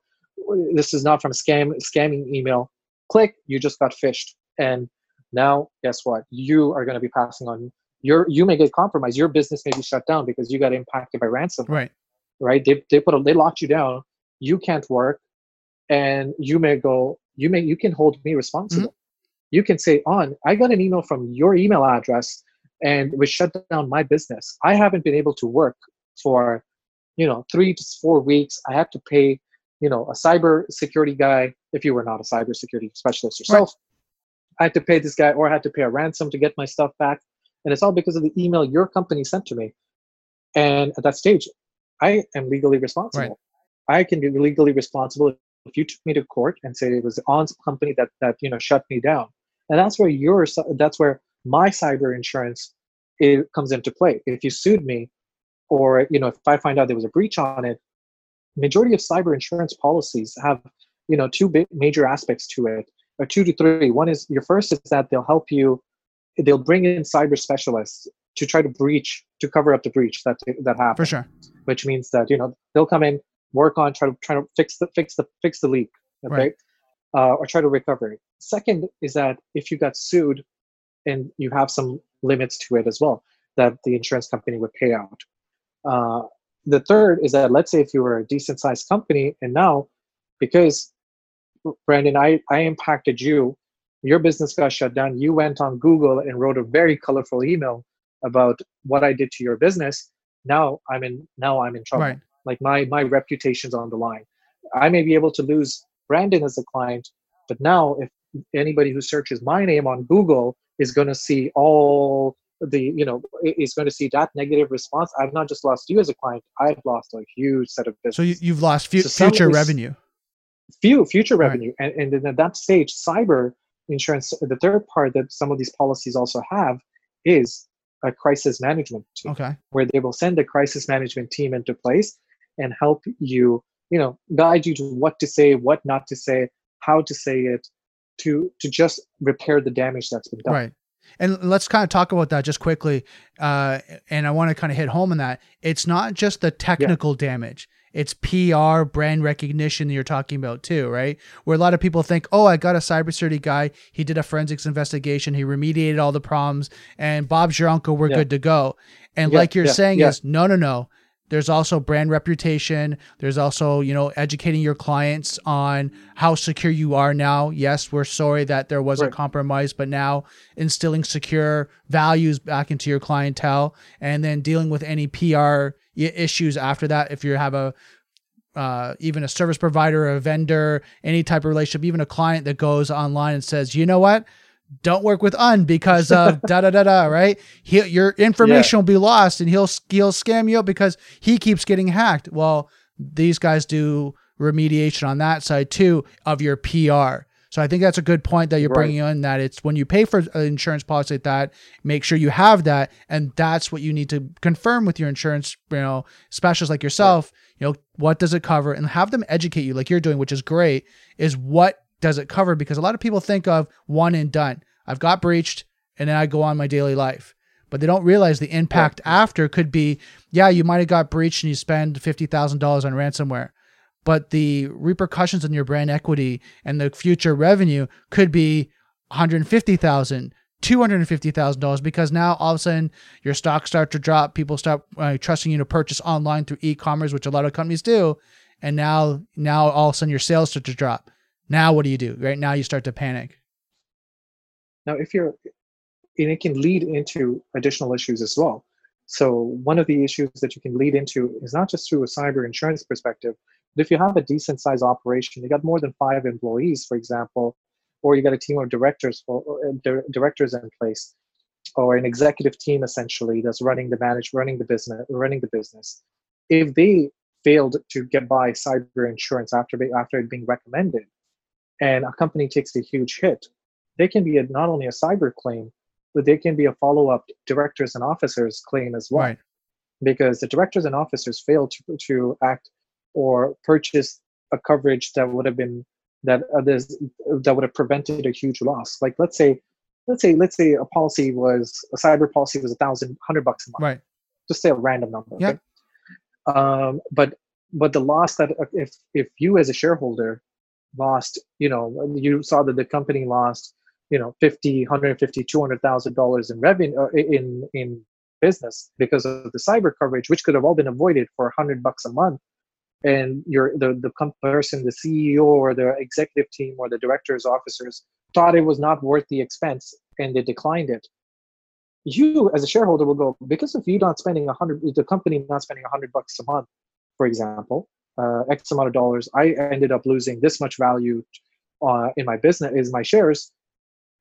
This is not from a scam scamming email. Click you just got phished. And now guess what? You are going to be passing on your you may get compromised. Your business may be shut down because you got impacted by ransom
right.
Right? They, they put a, they locked you down you can't work and you may go you may you can hold me responsible mm-hmm. you can say on i got an email from your email address and we shut down my business. I haven't been able to work for, you know, three to four weeks. I had to pay, you know, a cyber security guy, if you were not a cyber security specialist yourself. Right. I had to pay this guy or I had to pay a ransom to get my stuff back. And it's all because of the email your company sent to me. And at that stage, I am legally responsible. Right. I can be legally responsible if you took me to court and say it was On's company that that you know shut me down. And that's where your that's where my cyber insurance it comes into play. If you sued me, or you know, if I find out there was a breach on it, majority of cyber insurance policies have you know two big major aspects to it, or two to three. One is your first is that they'll help you, they'll bring in cyber specialists to try to breach to cover up the breach that that happened.
For sure.
Which means that you know they'll come in, work on try to try to fix the fix the fix the leak, okay, right. uh, or try to recover it. Second is that if you got sued and you have some limits to it as well that the insurance company would pay out. Uh, the third is that let's say if you were a decent sized company and now because Brandon, I, I impacted you, your business got shut down, you went on Google and wrote a very colorful email about what I did to your business. Now I'm in now I'm in trouble. Right. Like my my reputation's on the line. I may be able to lose Brandon as a client, but now if anybody who searches my name on Google is going to see all the you know is going to see that negative response i've not just lost you as a client i've lost a huge set of business.
so you, have lost fu- so future revenue.
Few future right. revenue. And, and then at that stage cyber insurance the third part that some of these policies also have is a crisis management team.
Okay.
Where they will send a crisis management team into place and help you you know guide you to what to say what not to say how to say it to to just repair the damage that's been done.
Right. And let's kind of talk about that just quickly. Uh, and I want to kind of hit home on that. It's not just the technical yeah. damage. It's PR, brand recognition that you're talking about too, right? Where a lot of people think, oh, I got a cybersecurity guy. He did a forensics investigation. He remediated all the problems, and Bob's your uncle. We're yeah. good to go. And yeah, like you're saying, is no, no, no. There's also brand reputation. There's also, you know, educating your clients on how secure you are now. Yes, we're sorry that there was right. a compromise, but now instilling secure values back into your clientele and then dealing with any PR issues after that. If you have a, uh, even a service provider, a vendor, any type of relationship, even a client that goes online and says, you know what? Don't work with un because of da da da da right he, your information yeah. will be lost and he'll he'll scam you up because he keeps getting hacked well these guys do remediation on that side too of your pr so i think that's a good point that you're right. bringing in that it's when you pay for an insurance policy like that make sure you have that and that's what you need to confirm with your insurance you know specialists like yourself right. you know what does it cover and have them educate you like you're doing which is great is what does it cover? Because a lot of people think of one and done. I've got breached and then I go on my daily life. But they don't realize the impact yeah. after could be, yeah, you might have got breached and you spend $50,000 on ransomware. But the repercussions on your brand equity and the future revenue could be 150,000, $250,000 because now all of a sudden your stocks start to drop. People start uh, trusting you to purchase online through e-commerce, which a lot of companies do. And now, now all of a sudden your sales start to drop. Now what do you do? Right now you start to panic.
Now, if you're, and it can lead into additional issues as well. So one of the issues that you can lead into is not just through a cyber insurance perspective, but if you have a decent size operation, you got more than five employees, for example, or you got a team of directors or, or uh, directors in place, or an executive team essentially that's running the manage, running the business, running the business. If they failed to get by cyber insurance after after it being recommended, and a company takes a huge hit, they can be a, not only a cyber claim, but they can be a follow-up directors and officers claim as well. Right. Because the directors and officers failed to, to act or purchase a coverage that would have been that others that would have prevented a huge loss. Like let's say, let's say, let's say a policy was a cyber policy was a thousand hundred bucks a month.
Right.
Just say a random number. Yeah. Okay? Um, but but the loss that if if you as a shareholder lost, you know, you saw that the company lost, you know, 50, 150, 200,000 dollars in revenue uh, in in business because of the cyber coverage, which could have all been avoided for 100 bucks a month. And your the the person, the CEO or the executive team or the directors, officers thought it was not worth the expense, and they declined it. You, as a shareholder, will go because of you not spending a hundred, the company not spending a hundred bucks a month, for example, uh, X amount of dollars, I ended up losing this much value uh, in my business, is my shares.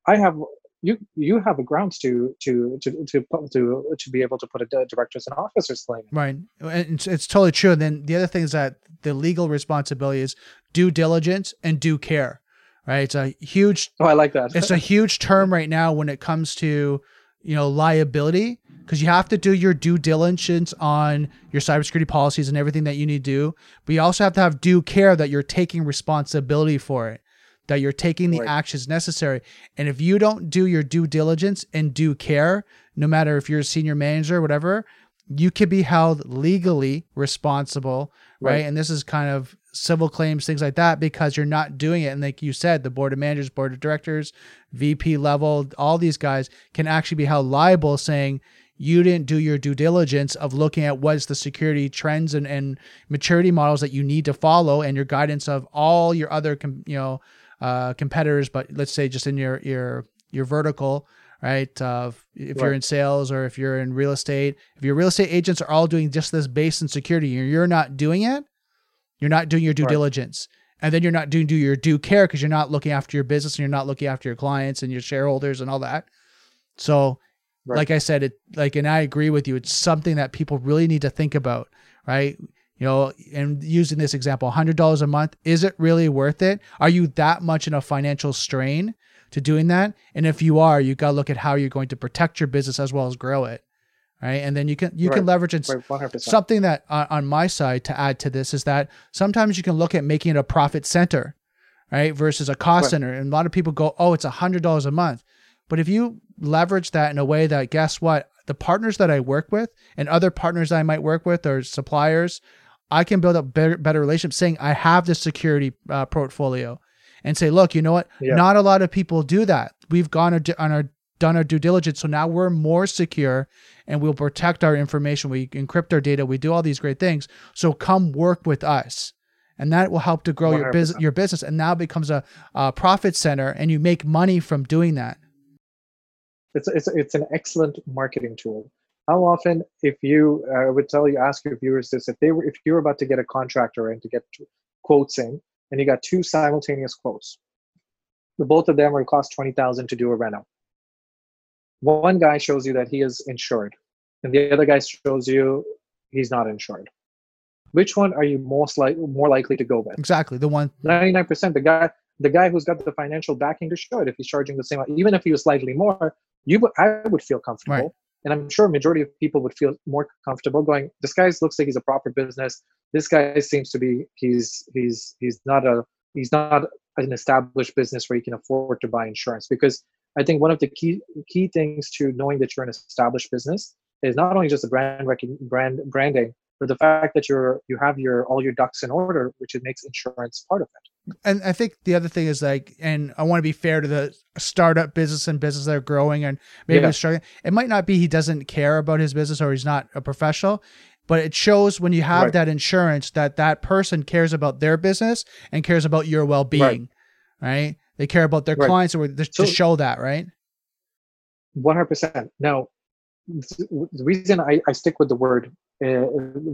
I have you you have a grounds to to to to to to be able to put a directors and officers claim.
Right, and it's, it's totally true. And then the other thing is that the legal responsibility is due diligence and due care. Right, it's a huge.
Oh, I like that.
it's a huge term right now when it comes to you know liability because you have to do your due diligence on your cybersecurity policies and everything that you need to do. But you also have to have due care that you're taking responsibility for it, that you're taking the right. actions necessary. And if you don't do your due diligence and due care, no matter if you're a senior manager or whatever, you could be held legally responsible, right? right? And this is kind of civil claims, things like that, because you're not doing it. And like you said, the board of managers, board of directors, VP level, all these guys can actually be held liable saying, you didn't do your due diligence of looking at what's the security trends and, and maturity models that you need to follow and your guidance of all your other com, you know uh, competitors but let's say just in your your your vertical right uh, if right. you're in sales or if you're in real estate if your real estate agents are all doing just this base in security and you're not doing it you're not doing your due right. diligence and then you're not doing do your due care because you're not looking after your business and you're not looking after your clients and your shareholders and all that so Right. Like I said, it like, and I agree with you. It's something that people really need to think about, right? You know, and using this example, hundred dollars a month, is it really worth it? Are you that much in a financial strain to doing that? And if you are, you got to look at how you're going to protect your business as well as grow it, right? And then you can you right. can leverage it. Right. Something that uh, on my side to add to this is that sometimes you can look at making it a profit center right? Versus a cost
Right.
center. And a lot of people go, oh, it's a hundred dollars a month. But if you leverage that in a way that guess what? The partners that I work with and other partners I might work with or suppliers, I can build up better, better relationships saying I have this security uh, portfolio and say, look, you know what?
Yeah.
Not a lot of people do that. We've gone on our done our due diligence, so now we're more secure and we'll protect our information. We encrypt our data. We do all these great things. So come work with us, and that will help to grow your business.
100%.
Your business, and now becomes a, a profit center, and you make money from doing that.
it's it's it's an excellent marketing tool. How often, if you, uh, I would tell you, ask your viewers this: if they were, if you were about to get a contractor in to get quotes in, and you got two simultaneous quotes, the both of them are cost twenty thousand to do a reno. One guy shows you that he is insured, and the other guy shows you he's not insured. Which one are you most like more likely to go with?
Exactly, the one.
99% the guy the guy who's got the financial backing to show it if he's charging the same even if he was slightly more you would i would feel comfortable
Right.
and i'm sure majority of people would feel more comfortable going this guy looks like he's a proper business this guy seems to be he's he's he's not a he's not an established business where you can afford to buy insurance because i think one of the key key things to knowing that you're an established business is not only just the brand recon- brand branding but the fact that you're you have your all your ducks in order which it makes insurance part of it
And I think the other thing is like, and I want to be fair to the startup business and business that are growing and maybe
Yeah.
struggling. It might not be he doesn't care about his business or he's not a professional, but it shows when you have
Right.
that insurance that that person cares about their business and cares about your well-being, right? They care about their
Right.
clients or to
So-
show that, right?
One hundred percent. Now, the reason I, I stick with the word uh,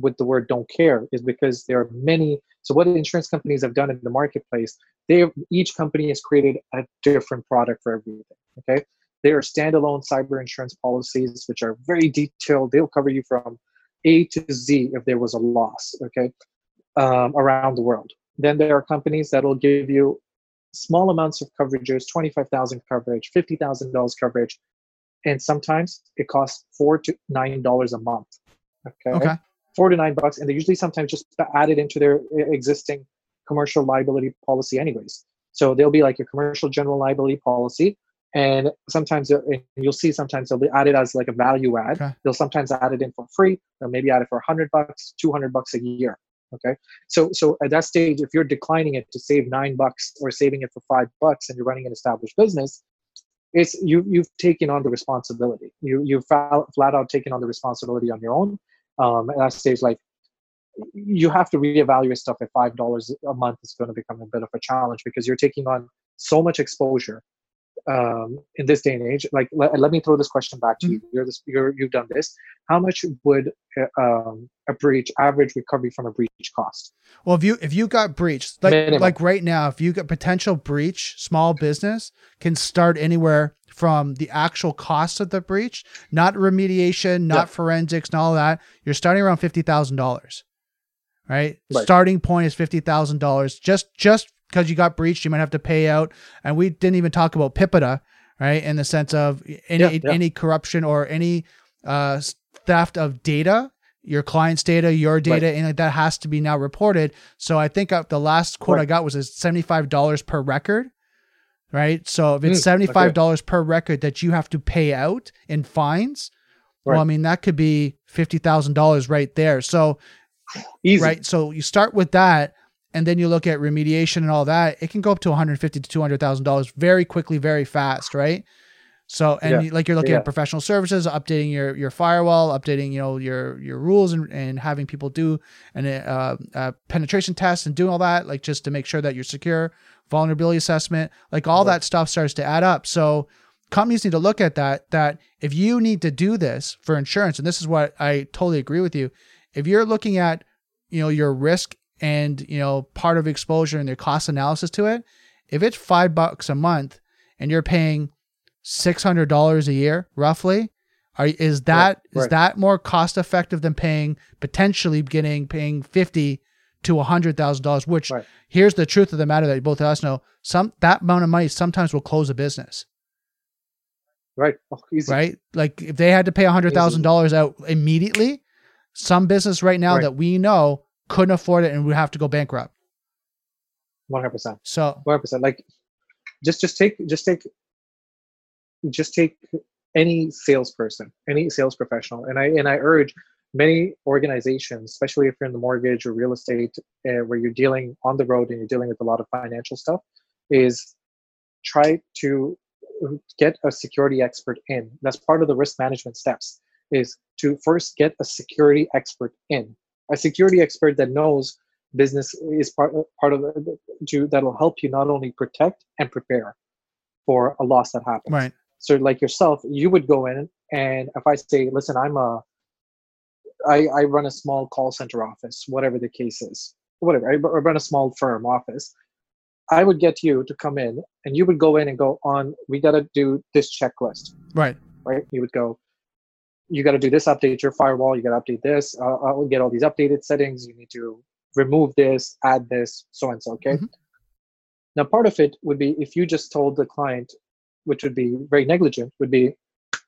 with the word don't care is because there are many. So what insurance companies have done in the marketplace, they each company has created a different product for everything. Okay, there are standalone cyber insurance policies which are very detailed. They'll cover you from A to Z if there was a loss. Okay, um, around the world. Then there are companies that will give you small amounts of coverages, twenty-five thousand coverage, fifty thousand dollars coverage and sometimes it costs four to nine dollars a month. Okay?
Okay.
four to nine bucks, and they usually sometimes just add it into their existing commercial liability policy, anyways. So they'll be like your commercial general liability policy, and sometimes uh, and you'll see sometimes they'll be add it as like a value add.
Okay.
They'll sometimes add it in for free. They'll maybe add it for hundred bucks, two hundred bucks a year. Okay, so so at that stage, if you're declining it to save nine bucks or saving it for five bucks, and you're running an established business, it's you you've taken on the responsibility. You you've flat, out taken on the responsibility on your own. Um at that stage like you have to reevaluate stuff at five dollars a month is going to become a bit of a challenge because you're taking on so much exposure um in this day and age like let, let me throw this question back to you you're this you're you've done this how much would uh, um, a breach average recovery from a breach cost
Well, if you if you got breached, like
Minimum.
like right now, if you got potential breach, small business can start anywhere from the actual cost of the breach, not remediation, not
Yeah.
forensics, and all that. You're starting around fifty thousand dollars, right?
Right.
Starting point is fifty thousand dollars. Just just because you got breached, you might have to pay out. And we didn't even talk about PIPEDA, right? In the sense of any
Yeah, yeah.
any corruption or any uh, theft of data, your client's data, your data, and like that has to be now reported. So I think uh, the last quote I got was seventy five dollars per record. Right. So if it's
Mm,
seventy five dollars per record that you have to pay out in fines, well, I mean that could be fifty thousand dollars right there. So
easy
right, so you start with that, and then you look at remediation and all that. It can go up to one hundred fifty to two hundred thousand dollars very quickly, very fast, right? So and
Yeah.
you- like you're looking
Yeah.
at professional services, updating your your firewall, updating you know your your rules, and, and having people do an uh, uh, penetration test and doing all that, like just to make sure that you're secure, vulnerability assessment, like all
Right.
that stuff starts to add up. So companies need to look at that. That if you need to do this for insurance, and this is what I totally agree with you, if you're looking at you know your risk and you know part of exposure and their cost analysis to it, if it's five bucks a month and you're paying six hundred dollars a year roughly, are is that is
right.
that more cost effective than paying potentially getting paying fifty to a hundred thousand dollars? Which
Right.
here's the truth of the matter that both of us know: some that amount of money sometimes will close a business,
right oh,
right? Like if they had to pay a hundred thousand dollars out immediately, some business right now
Right.
that we know couldn't afford it and would have to go bankrupt.
One hundred percent.
So
One hundred percent. Like, just just take just take just take any salesperson, any sales professional, and I and I urge many organizations, especially if you're in the mortgage or real estate, uh, where you're dealing on the road and you're dealing with a lot of financial stuff, is try to get a security expert in. That's part of the risk management steps. Is to first get a security expert in, a security expert that knows business is part part of to that'll help you not only protect and prepare for a loss that happens.
right,
So like yourself, you would go in and if I say, listen, I'm a I, I run a small call center office, whatever the case is, whatever. I run a small firm office. I would get you to come in and you would go in and go on, we got to do this checklist,
right,
right? You would go, you got to do this, update your firewall, you got to update this, uh, I'll get all these updated settings, you need to remove this, add this, so and so, okay?
Mhm.
Now, part of it would be if you just told the client, which would be very negligent, would be,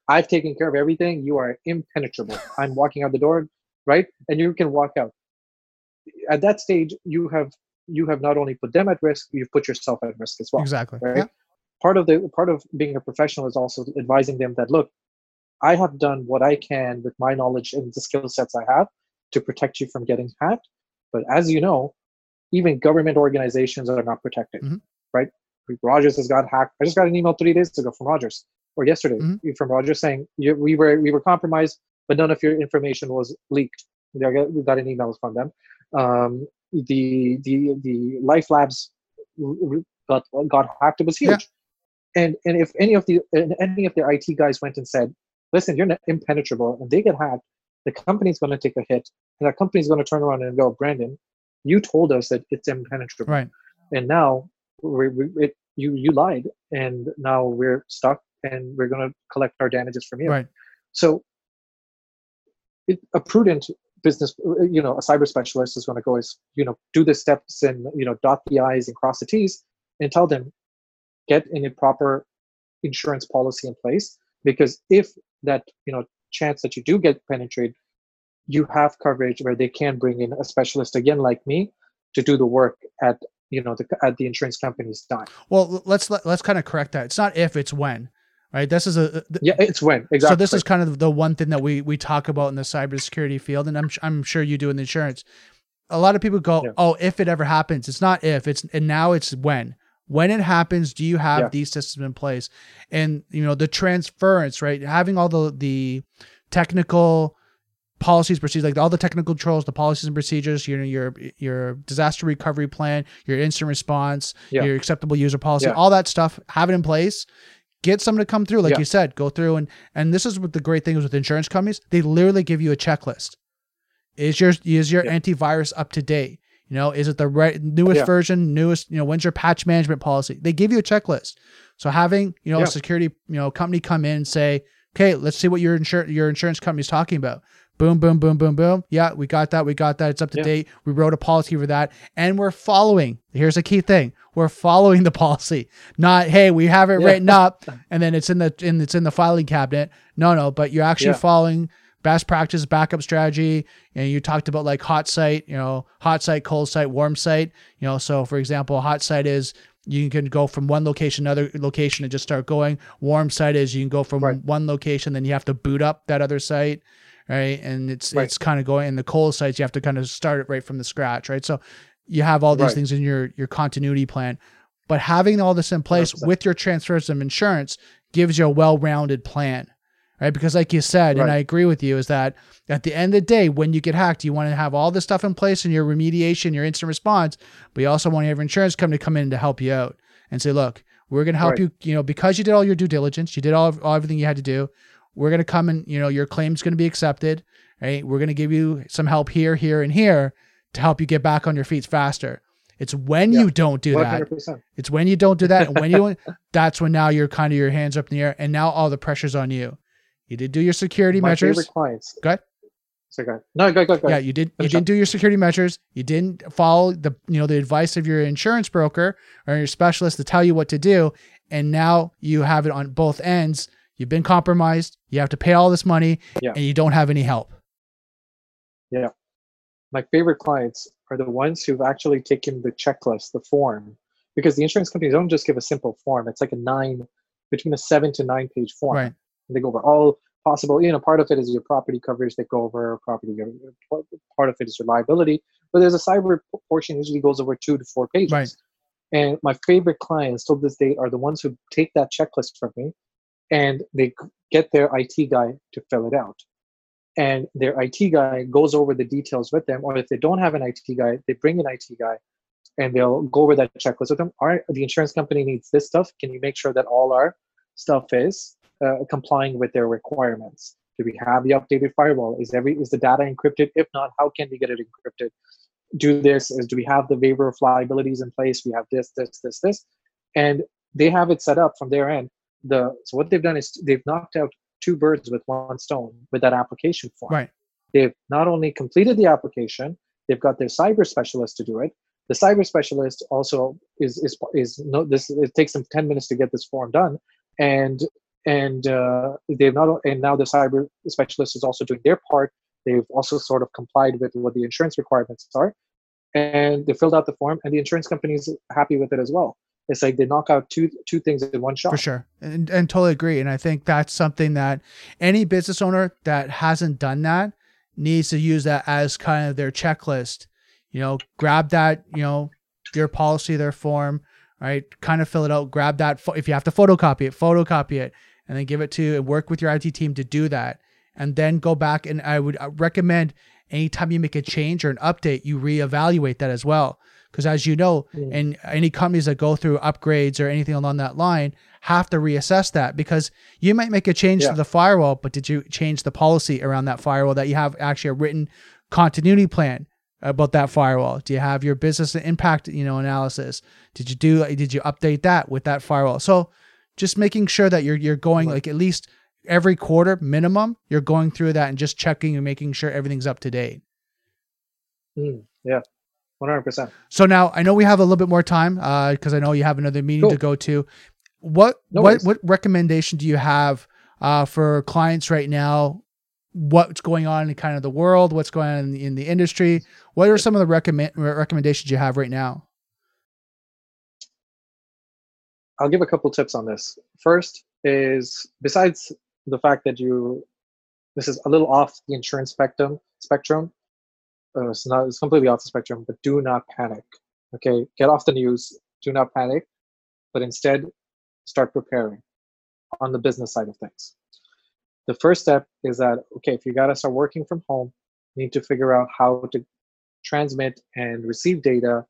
I've taken care of everything. You are impenetrable. I'm walking out the door, right? And you can walk out. At that stage, you have you have not only put them at risk, you've put yourself at risk as well.
exactly.
Right?
Yeah.
Part of the part of being a professional is also advising them that look, I have done what I can with my knowledge and the skill sets I have to protect you from getting hacked. But as you know, even government organizations are not protected,
Mhm.
right? Rogers has got hacked. I just got an email three days ago from Rogers or yesterday
Mhm.
from Rogers saying you, we were we were compromised, but none of your information was leaked. They got- We got an email from them. Um, the the the LifeLabs got got hacked. It was
Yeah.
huge. And and if any of the and any of their IT guys went and said, "Listen, you're not impenetrable," and they get hacked, the company's going to take a hit, and that company's going to turn around and go, "Brandon, you told us that it's impenetrable,
Right.
and now we, we, it, you you lied, and now we're stuck, and we're going to collect our damages from you."
Right.
So, it, a prudent business, you know, a cyber specialist is going to go is, you know, do the steps and you know, dot the i's and cross the t's, and tell them, get in a proper insurance policy in place because if that you know chance that you do get penetrated, you have coverage where they can bring in a specialist again like me to do the work at you know the, at the insurance company's time.
Well, let's let, let's kind of correct that. It's not if, it's when. Right. This is a th-
Yeah, it's when exactly.
So this is kind of the one thing that we we talk about in the cybersecurity field, and I'm I'm sure you do in the insurance. A lot of people go,
Yeah.
"Oh, if it ever happens." It's not if. It's and now it's when. When it happens, do you have
Yeah.
these systems in place? And you know the transference, right? Having all the the technical policies, procedures, like all the technical controls, the policies and procedures, your your your disaster recovery plan, your instant response,
Yeah.
your acceptable user policy,
Yeah.
all that stuff, have it in place. Get someone to come through, like you said, go through and and this is what the great thing is with insurance companies. They literally give you a checklist. Is your is your antivirus up to date? You know, is it the right newest
Yeah.
version, newest, you know, when's your patch management policy? They give you a checklist. So having, you know,
Yeah.
a security, you know, company come in and say, okay, let's see what your insurance your insurance company's talking about. Boom, boom, boom, boom, boom. Yeah, we got that. We got that. It's up to
Yeah.
date. We wrote a policy for that. And we're following. Here's a key thing. We're following the policy. Not, hey, we have it
Yeah.
written up and then it's in the in it's in the filing cabinet. No, no, but you're actually following best practice backup strategy. And you talked about like hot site, you know, hot site, cold site, warm site. You know, so for example, hot site is you can go from one location to another location and just start going. Warm site is you can go from
Right.
one location, then you have to boot up that other site, right? And it's
Right.
it's kind of going. And the cold sites, you have to kind of start it right from the scratch, right? So you have all these
Right.
things in your your continuity plan, but having all this in place
100%.
with your transfers of insurance gives you a well-rounded plan, right? Because like you said, and I agree with you, is that at the end of the day, when you get hacked, you want to have all this stuff in place in your remediation, your instant response, but you also want to have your insurance company come in to help you out and say, look, we're going to help
Right.
you, you know, because you did all your due diligence, you did all, all everything you had to do. We're going to come and, you know, your claim's going to be accepted, right? We're going to give you some help here, here, and here to help you get back on your feet faster. It's when
Yeah.
you don't do that
hundred percent.
it's when you don't do that, and when you don't, that's when now you're kind of your hands up in the air, and now all the pressure's on you. You did do your security
My
measures.
favorite clients.
Go ahead.
So go ahead. No, go go go.
Yeah, you did. You didn't
up.
do your security measures. You didn't follow the you know the advice of your insurance broker or your specialist to tell you what to do, and now you have it on both ends. You've been compromised. You have to pay all this money,
Yeah.
and you don't have any help.
Yeah, my favorite clients are the ones who've actually taken the checklist, the form, because the insurance companies don't just give a simple form. It's like a nine, between a seven to nine page form.
Right.
They go over all possible, you know, part of it is your property coverage. They go over property, part of it is your liability, but there's a cyber portion usually goes over two to four pages.
Right.
And my favorite clients till this day are the ones who take that checklist from me and they get their IT guy to fill it out. And their IT guy goes over the details with them, or if they don't have an IT guy, they bring an IT guy and they'll go over that checklist with them. All right, the insurance company needs this stuff. Can you make sure that all our stuff is uh, complying with their requirements? Do we have the updated firewall? Is every is the data encrypted? If not, how can we get it encrypted? Do this is do we have the waiver of liabilities in place? We have this, this, this, this, and they have it set up from their end. The so what they've done is they've knocked out two birds with one stone with that application form.
Right.
They've not only completed the application, they've got their cyber specialist to do it. The cyber specialist also is is is no this it takes them 10 minutes to get this form done and and uh, they've not and now the cyber specialist is also doing their part. They've also sort of complied with what the insurance requirements are. And they filled out the form and the insurance company is happy with it as well. It's like they knock out two two things in one shot.
For sure. And, and totally agree. And i think that's something that any business owner that hasn't done that needs to use that as kind of their checklist. You know grab that you know their policy their form right? Kind of fill it out. Grab that if you have to photocopy it photocopy it and then give it to and work with your it team to do that and then go back and i would uh, recommend anytime you make a change or an update you reevaluate that as well because as you know, mm. and any companies that go through upgrades or anything along that line have to reassess that because you might make a change yeah. to the firewall, but did you change the policy around that firewall that you have actually a written continuity plan about that firewall? Do you have your business impact, you know, analysis? Did you do did you update that with that firewall? So just making sure that you're you're going like at least every quarter minimum, you're going through that and just checking and making sure everything's up to date.
Mm, yeah. 100%.
So now I know we have a little bit more time because uh, I know you have another meeting cool. to go to. What no what what recommendation do you have uh, for clients right now? What's going on in kind of the world? What's going on in the, in the industry? What are some of the recommend recommendations you have right now?
I'll give a couple tips on this. First is besides the fact that you this is a little off the insurance spectrum spectrum uh, it's not it's completely off the spectrum but do not panic okay? Get off the news do not panic but instead start preparing on the business side of things. The first step is that okay if you got to start working from home you need to figure out how to transmit and receive data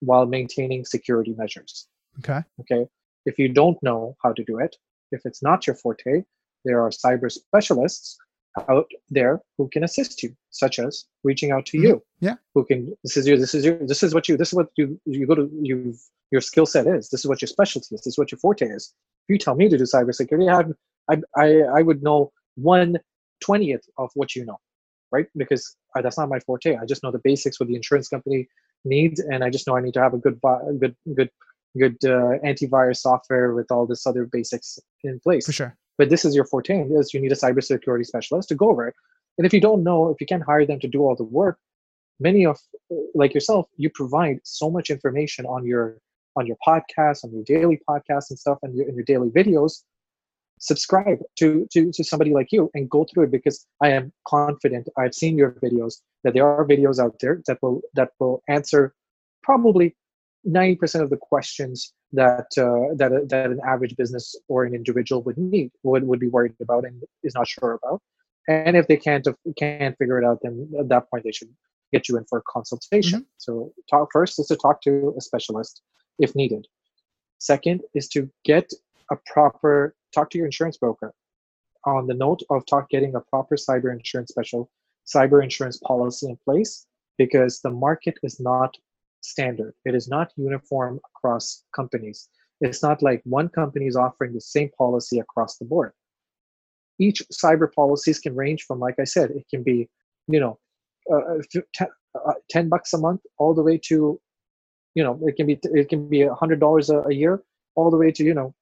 while maintaining security measures
okay
okay if you don't know how to do it if it's not your forte there are cyber specialists out there who can assist you, such as reaching out to
mm-hmm.
you.
Yeah.
Who can this is your this is your this is what you this is what you you go to you your skill set is. This is what your specialty is. This is what your forte is. If you tell me to do cybersecurity, I I I, I would know one twentieth of what you know, right? Because I, that's not my forte. I just know the basics what the insurance company needs, and I just know I need to have a good good good good uh, antivirus software with all this other basics in place.
For sure.
But this is your forte is you need a cybersecurity specialist to go over it. And if you don't know if you can't hire them to do all the work many of like yourself you provide so much information on your on your podcast on your daily podcasts and stuff and your, in your daily videos. Subscribe to, to to somebody like you and go through it because i am confident i've seen your videos that there are videos out there that will that will answer probably 90% of the questions that uh, that that an average business or an individual would need would, would be worried about and is not sure about. And if they can't can't figure it out then at that point they should get you in for a consultation. Mm-hmm. so talk first is to talk to a specialist if needed. Second is to get a proper talk to your insurance broker on the note of talk getting a proper cyber insurance special cyber insurance policy in place because the market is not standard. It is not uniform across companies. It's not like one company is offering the same policy across the board. Each cyber policies can range from, like I said, it can be, you know, uh, ten, uh, 10 bucks a month all the way to, you know, it can be it can be a hundred dollars a year all the way to, you know,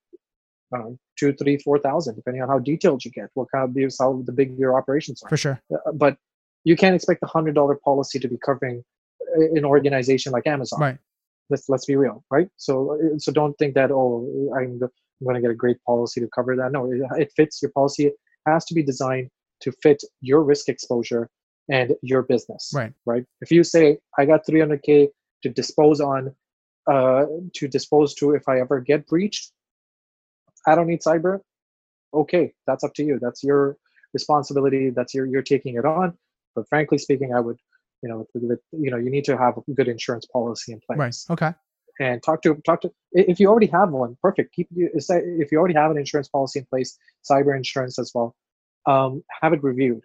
um, two, three, four thousand, depending on how detailed you get, what kind of how the big your operations are.
For sure.
Uh, but you can't expect a hundred dollar policy to be covering an organization like Amazon.
Right.
Let's let's be real, right? So uh, so don't think that oh I'm, I'm going to get a great policy to cover that. No, it, it fits your policy. It has to be designed to fit your risk exposure and your business.
Right.
Right. If you say I got 300k to dispose on, uh, to dispose to if I ever get breached, I don't need cyber. Okay, that's up to you. That's your responsibility. That's your you're taking it on. But frankly speaking, I would, you know, you know, you need to have a good insurance policy in place.
Right. Okay.
And talk to talk to if you already have one, perfect. Keep if you already have an insurance policy in place, cyber insurance as well. Um, have it reviewed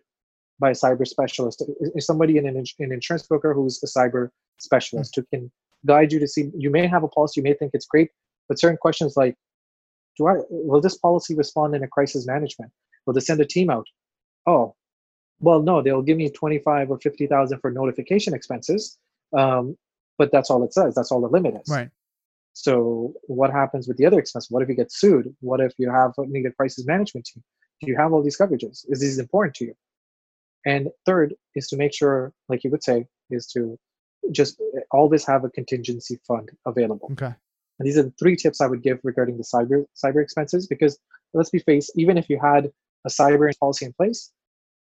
by a cyber specialist. Is somebody in an, an insurance broker who's a cyber specialist mm-hmm. who can guide you to see. You may have a policy, you may think it's great, but certain questions like, do I will this policy respond in a crisis management? Will they send a team out? Oh, well, no, they'll give me twenty-five or fifty thousand for notification expenses, um, but that's all it says. That's all the limit is.
Right.
So what happens with the other expense? What if you get sued? What if you have a need a crisis management team? Do you have all these coverages? Is this important to you? And third is to make sure, like you would say, is to just always have a contingency fund available.
Okay.
And these are the three tips I would give regarding the cyber cyber expenses because let's be faced, even if you had a cyber policy in place,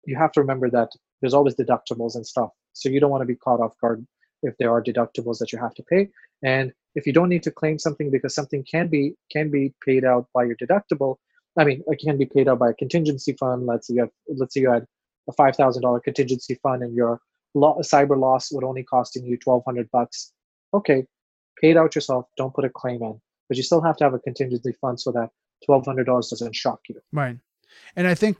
you have to remember that there's always deductibles and stuff. So you don't want to be caught off guard if there are deductibles that you have to pay. And if you don't need to claim something because something can be can be paid out by your deductible, I mean, it can be paid out by a contingency fund. Let's say you have, let's say you had a five thousand dollar contingency fund and your lo- cyber loss would only costing you twelve hundred bucks. Okay, pay it out yourself. Don't put a claim in, but you still have to have a contingency fund so that twelve hundred dollars doesn't shock you.
Right, and I think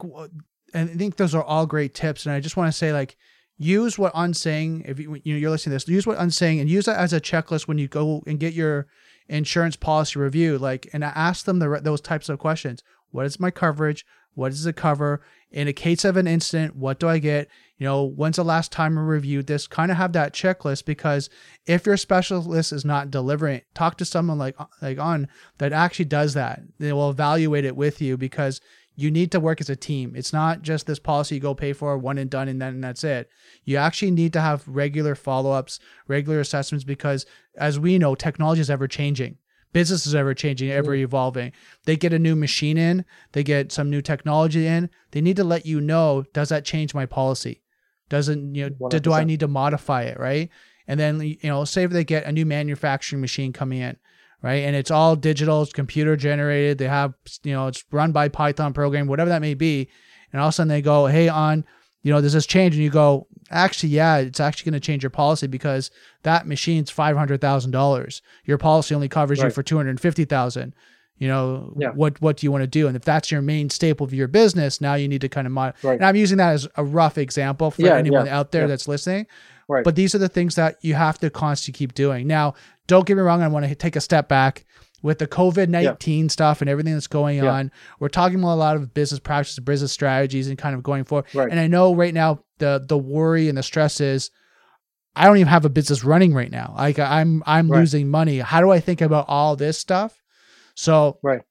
I think those are all great tips. And I just want to say like use what I'm saying if you, you know you're listening to this use what I'm saying and use that as a checklist when you go and get your insurance policy review like and ask them the, those types of questions. What is my coverage? What does it cover? In a case of an incident what do i get? You know when's the last time i reviewed this? Kind of have that checklist because if your specialist is not delivering talk to someone like like on that actually does that. They will evaluate it with you because you need to work as a team. It's not just this policy you go pay for one and done and then that's it. You actually need to have regular follow-ups, regular assessments because as we know, technology is ever changing. Business is ever changing, ever evolving. They get a new machine in, they get some new technology in. They need to let you know, does that change my policy? Doesn't you know, do, do I need to modify it, right? And then you know, say if they get a new manufacturing machine coming in right? And it's all digital, it's computer generated. They have, you know, it's run by Python program, whatever that may be. And all of a sudden they go, hey, on, you know, does this change? And you go, actually, yeah, it's actually going to change your policy because that machine's five hundred thousand dollars. Your policy only covers right. you for two hundred fifty thousand. You know, yeah. what what do you want to do? And if that's your main staple of your business, now you need to kind of mod. Right. And I'm using that as a rough example for yeah, anyone yeah, out there that's listening. Right. But these are the things that you have to constantly keep doing. Now, don't get me wrong, I want to take a step back with the COVID 19 yeah. stuff and everything that's going yeah. on. We're talking about a lot of business practices, business strategies, and kind of going forward. Right. And I know right now the the worry and the stress is I don't even have a business running right now. Like I'm I'm right. losing money. How do I think about all this stuff? So
right.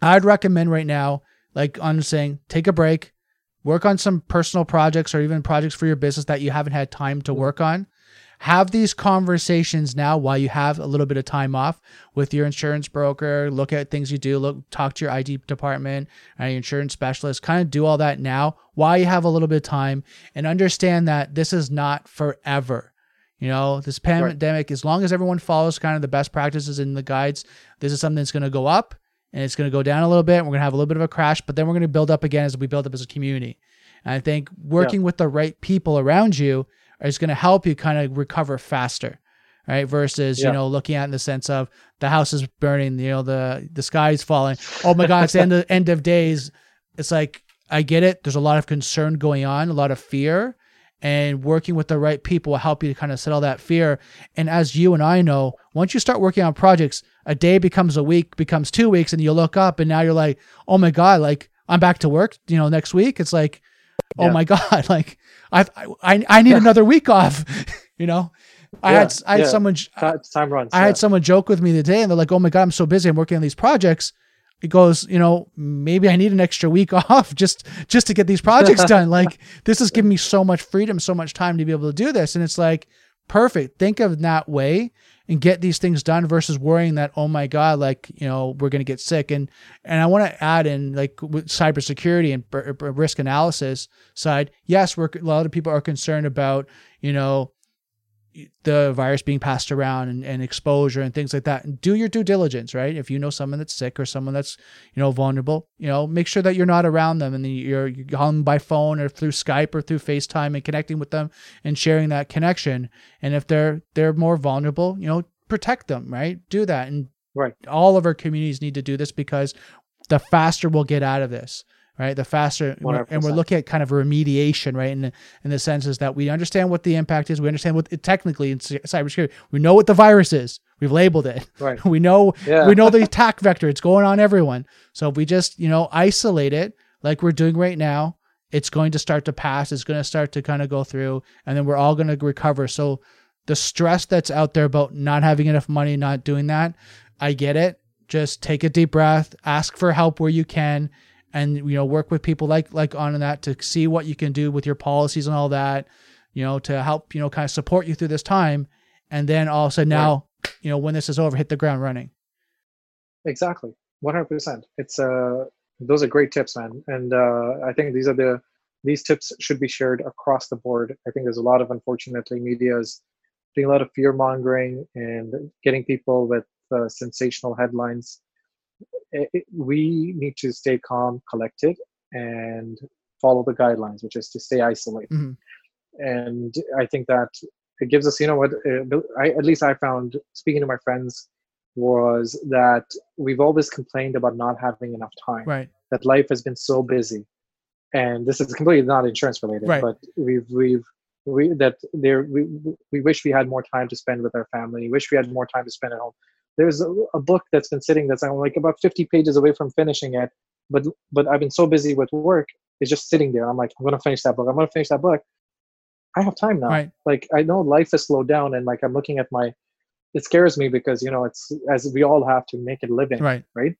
I'd recommend right now, like I'm saying, take a break, work on some personal projects or even projects for your business that you haven't had time to work on have these conversations now while you have a little bit of time off with your insurance broker look at things you do look talk to your id department and your insurance specialist kind of do all that now while you have a little bit of time and understand that this is not forever you know this pandemic right. as long as everyone follows kind of the best practices and the guides this is something that's going to go up and it's going to go down a little bit we're going to have a little bit of a crash but then we're going to build up again as we build up as a community and i think working yeah. with the right people around you is going to help you kind of recover faster right? Versus yeah. you know looking at in the sense of the house is burning you know the the sky is falling. Oh my god it's the end of, end of days. It's like i get it. There's a lot of concern going on a lot of fear and working with the right people will help you to kind of settle that fear. And as you and i know once you start working on projects a day becomes a week becomes two weeks and you look up and now you're like oh my god like i'm back to work you know next week? It's like oh my god like i i i need another week off you know? I yeah, had i had yeah. someone
time runs
i had someone joke with me today and they're like oh my god i'm so busy i'm working on these projects. It goes you know maybe i need an extra week off just just to get these projects done. Like this is giving me so much freedom so much time to be able to do this and it's like perfect. Think of that way and get these things done versus worrying that oh my god like you know we're going to get sick. And and I want to add in like with cybersecurity and b- b- risk analysis side yes we're a lot of people are concerned about you know the virus being passed around and, and exposure and things like that. And do your due diligence right? If you know someone that's sick or someone that's you know vulnerable you know make sure that you're not around them and you're, you're calling by phone or through skype or through facetime and connecting with them and sharing that connection. And if they're they're more vulnerable you know protect them right? Do that. And
right.
all of our communities need to do this because the faster we'll get out of this right? The faster,
100%.
and we're looking at kind of remediation, right? In the, in the sense is that we understand what the impact is. We understand what it, technically in cy- cybersecurity, we know what the virus is. We've labeled it.
Right.
We know
Yeah.
we know the attack vector. It's going on everyone. So if we just you know isolate it like we're doing right now, it's going to start to pass. It's going to start to kind of go through, and then we're all going to recover. So the stress that's out there about not having enough money, not doing that, I get it. Just take a deep breath, ask for help where you can, and you know work with people like like on that to see what you can do with your policies and all that. You know to help you know kind of support you through this time, and then all of a sudden now you know when this is over, hit the ground running.
Exactly, one hundred percent. It's uh, those are great tips, man, and uh, I think these are the these tips should be shared across the board. I think there's a lot of unfortunately media is doing a lot of fear mongering and getting people with uh, sensational headlines. It, it- we need to stay calm, collected, and follow the guidelines, which is to stay isolated.
Mhm.
And I think that it gives us, you know, what uh, I, at least I found speaking to my friends was that we've always complained about not having enough time
Right.
that life has been so busy and this is completely not insurance related
Right.
but we've we've we that there we we wish we had more time to spend with our family wish we had more time to spend at home there's a, a book that's been sitting that's I'm like about 50 pages away from finishing it but but i've been so busy with work it's just sitting there i'm like i'm gonna finish that book i'm gonna finish that book i have time now
Right.
like i know life has slowed down and like i'm looking at my it scares me because you know it's as we all have to make a living
Right. Right.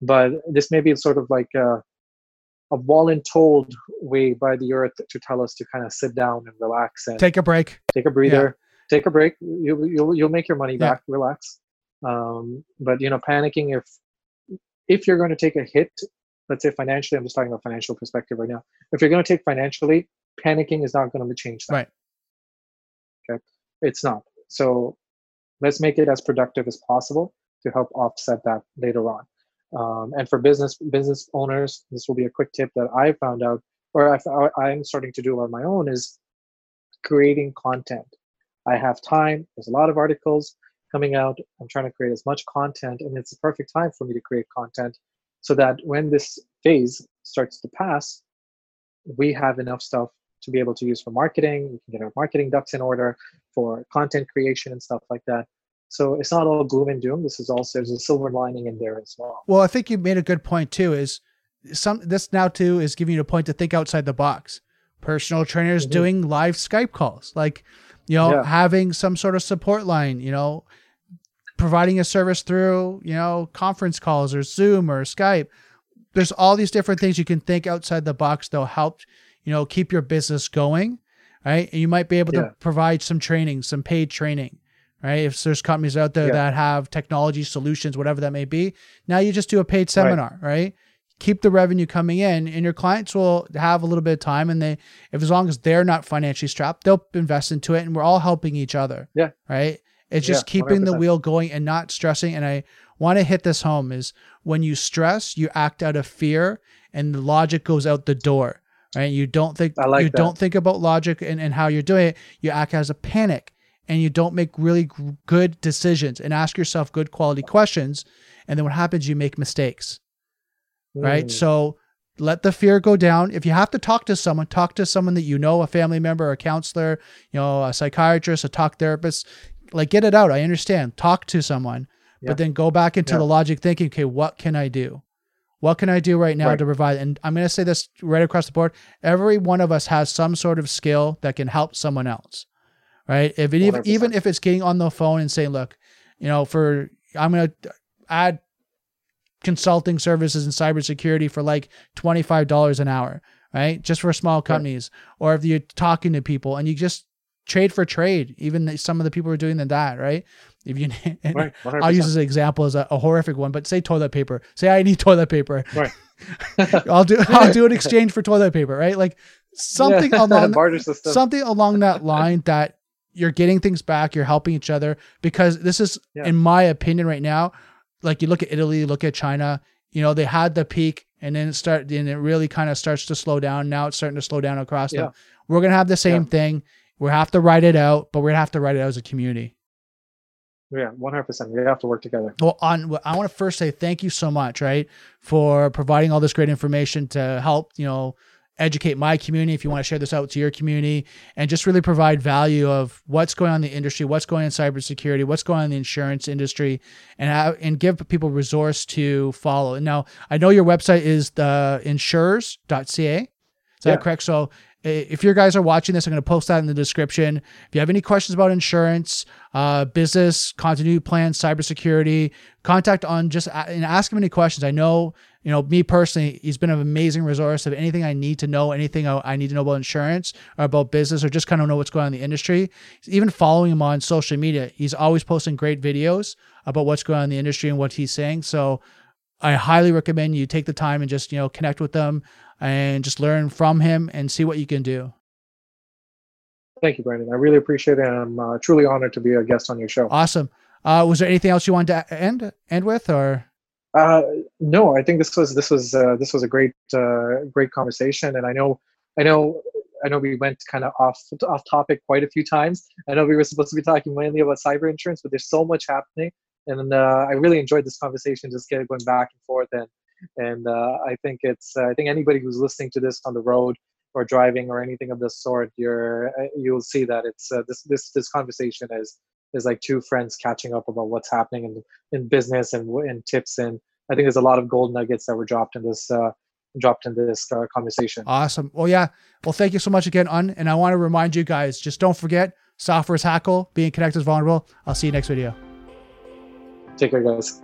but this may be sort of like a, a voluntold way by the earth to tell us to kind of sit down and relax and take,
a break.
Take a breather, take a break. You, you'll you'll make your money
Yeah.
back. Relax. Um, but you know, panicking if if you're going to take a hit, let's say financially, I'm just talking about financial perspective right now. If you're going to take financially, panicking is not going to change that.
Right.
Okay, it's not. So let's make it as productive as possible to help offset that later on. Um, and for business business owners, this will be a quick tip that I found out, or I, I'm starting to do on my own, is creating content. I have time. There's a lot of articles coming out. I'm trying to create as much content, and it's the perfect time for me to create content, so that when this phase starts to pass, we have enough stuff to be able to use for marketing. We can get our marketing ducks in order for content creation and stuff like that. So it's not all gloom and doom. This is also there's a silver lining in there as well.
Well, I think you made a good point too. Is some this now too is giving you a point to think outside the box. Personal trainers
Mhm.
doing live Skype calls, like you know,
Yeah.
having some sort of support line. You know, providing a service through you know conference calls or Zoom or Skype. There's all these different things you can think outside the box that'll help you know keep your business going, right? And you might be able
Yeah.
to provide some training, some paid training. Right. If there's companies out there
Yeah.
that have technology solutions, whatever that may be, now you just do a paid seminar, right? Keep the revenue coming in, and your clients will have a little bit of time. And they, if as long as they're not financially strapped, they'll invest into it, and we're all helping each other.
Yeah.
Right. It's just
Yeah,
keeping the
100%.
wheel going and not stressing. And I want to hit this home: is when you stress, you act out of fear, and the logic goes out the door. Right. You don't think
like
you
that.
don't think about logic and, and how you're doing it. You act as a panic and you don't make really g- good decisions and ask yourself good quality questions. And then what happens? You make mistakes, right?
Mm,
So let the fear go down. If you have to talk to someone, talk to someone that you know, a family member, a counselor, you know, a psychiatrist, a talk therapist. Like get it out. I understand. Talk to someone,
Yeah.
but then go back into
Yeah.
the logic thinking, okay, what can I do? What can I do right now
Right.
to provide? And I'm going to say this right across the board. Every one of us has some sort of skill that can help someone else, right? If it, even, even if it's getting on the phone and saying, look, you know, for, I'm going to add consulting services and cybersecurity for like $25 an hour, right? Just for small companies. Or if you're talking to people and you just trade for trade. Even some of the people are doing that, right? If you,
Right,
I'll use
100%.
this example as a, a horrific one, but say toilet paper. Say I need toilet paper.
Right.
I'll do I'll do an exchange for toilet paper, right? Like something
Yeah,
along something along that line that you're getting things back, you're helping each other because this is
Yeah.
in my opinion right now, like you look at Italy, look at China, you know, they had the peak and then it start and it really kind of starts to slow down. Now it's starting to slow down across
Yeah.
them. We're going to have the same thing. We have to write it out, but we're to have to write it out as a community.
yeah, one hundred percent. We have to work together.
Well, on I want to first say thank you so much, right, for providing all this great information to help, you know, educate my community. If you want to share this out to your community, and just really provide value of what's going on in the industry, what's going on in cybersecurity, what's going on in the insurance industry, and have, and give people resource to follow. And now I know your website is the insurers.ca. Is that
Yeah.
correct? So if your guys are watching this, I'm going to post that in the description. If you have any questions about insurance, uh, business, continuity plan, cybersecurity, contact on just and ask him any questions. I know, you know, me personally, he's been an amazing resource of anything I need to know, anything I, I need to know about insurance or about business or just kind of know what's going on in the industry. Even following him on social media, he's always posting great videos about what's going on in the industry and what he's saying. So I highly recommend you take the time and just, you know, connect with them and just learn from him and see what you can do.
Thank you, Brandon. I really appreciate it. I'm uh, truly honored to be a guest on your show.
Awesome. Uh, was there anything else you wanted to end end with or
Uh, no, I think this was this was uh, this was a great uh, great conversation, and I know I know I know we went kind of off off topic quite a few times. I know we were supposed to be talking mainly about cyber insurance, but there's so much happening, and uh, I really enjoyed this conversation. Just getting going back and forth, and and uh, I think it's uh, I think anybody who's listening to this on the road or driving or anything of this sort, you're uh, you'll see that it's uh, this this this conversation is is like two friends catching up about what's happening in in business and and tips and I think there's a lot of gold nuggets that were dropped in this uh, dropped in this uh, conversation.
awesome? Well, yeah. Well, thank you so much again, Un. And I want to remind you guys, just don't forget, software is hackle, being connected is vulnerable. I'll see you next video.
Take care, guys.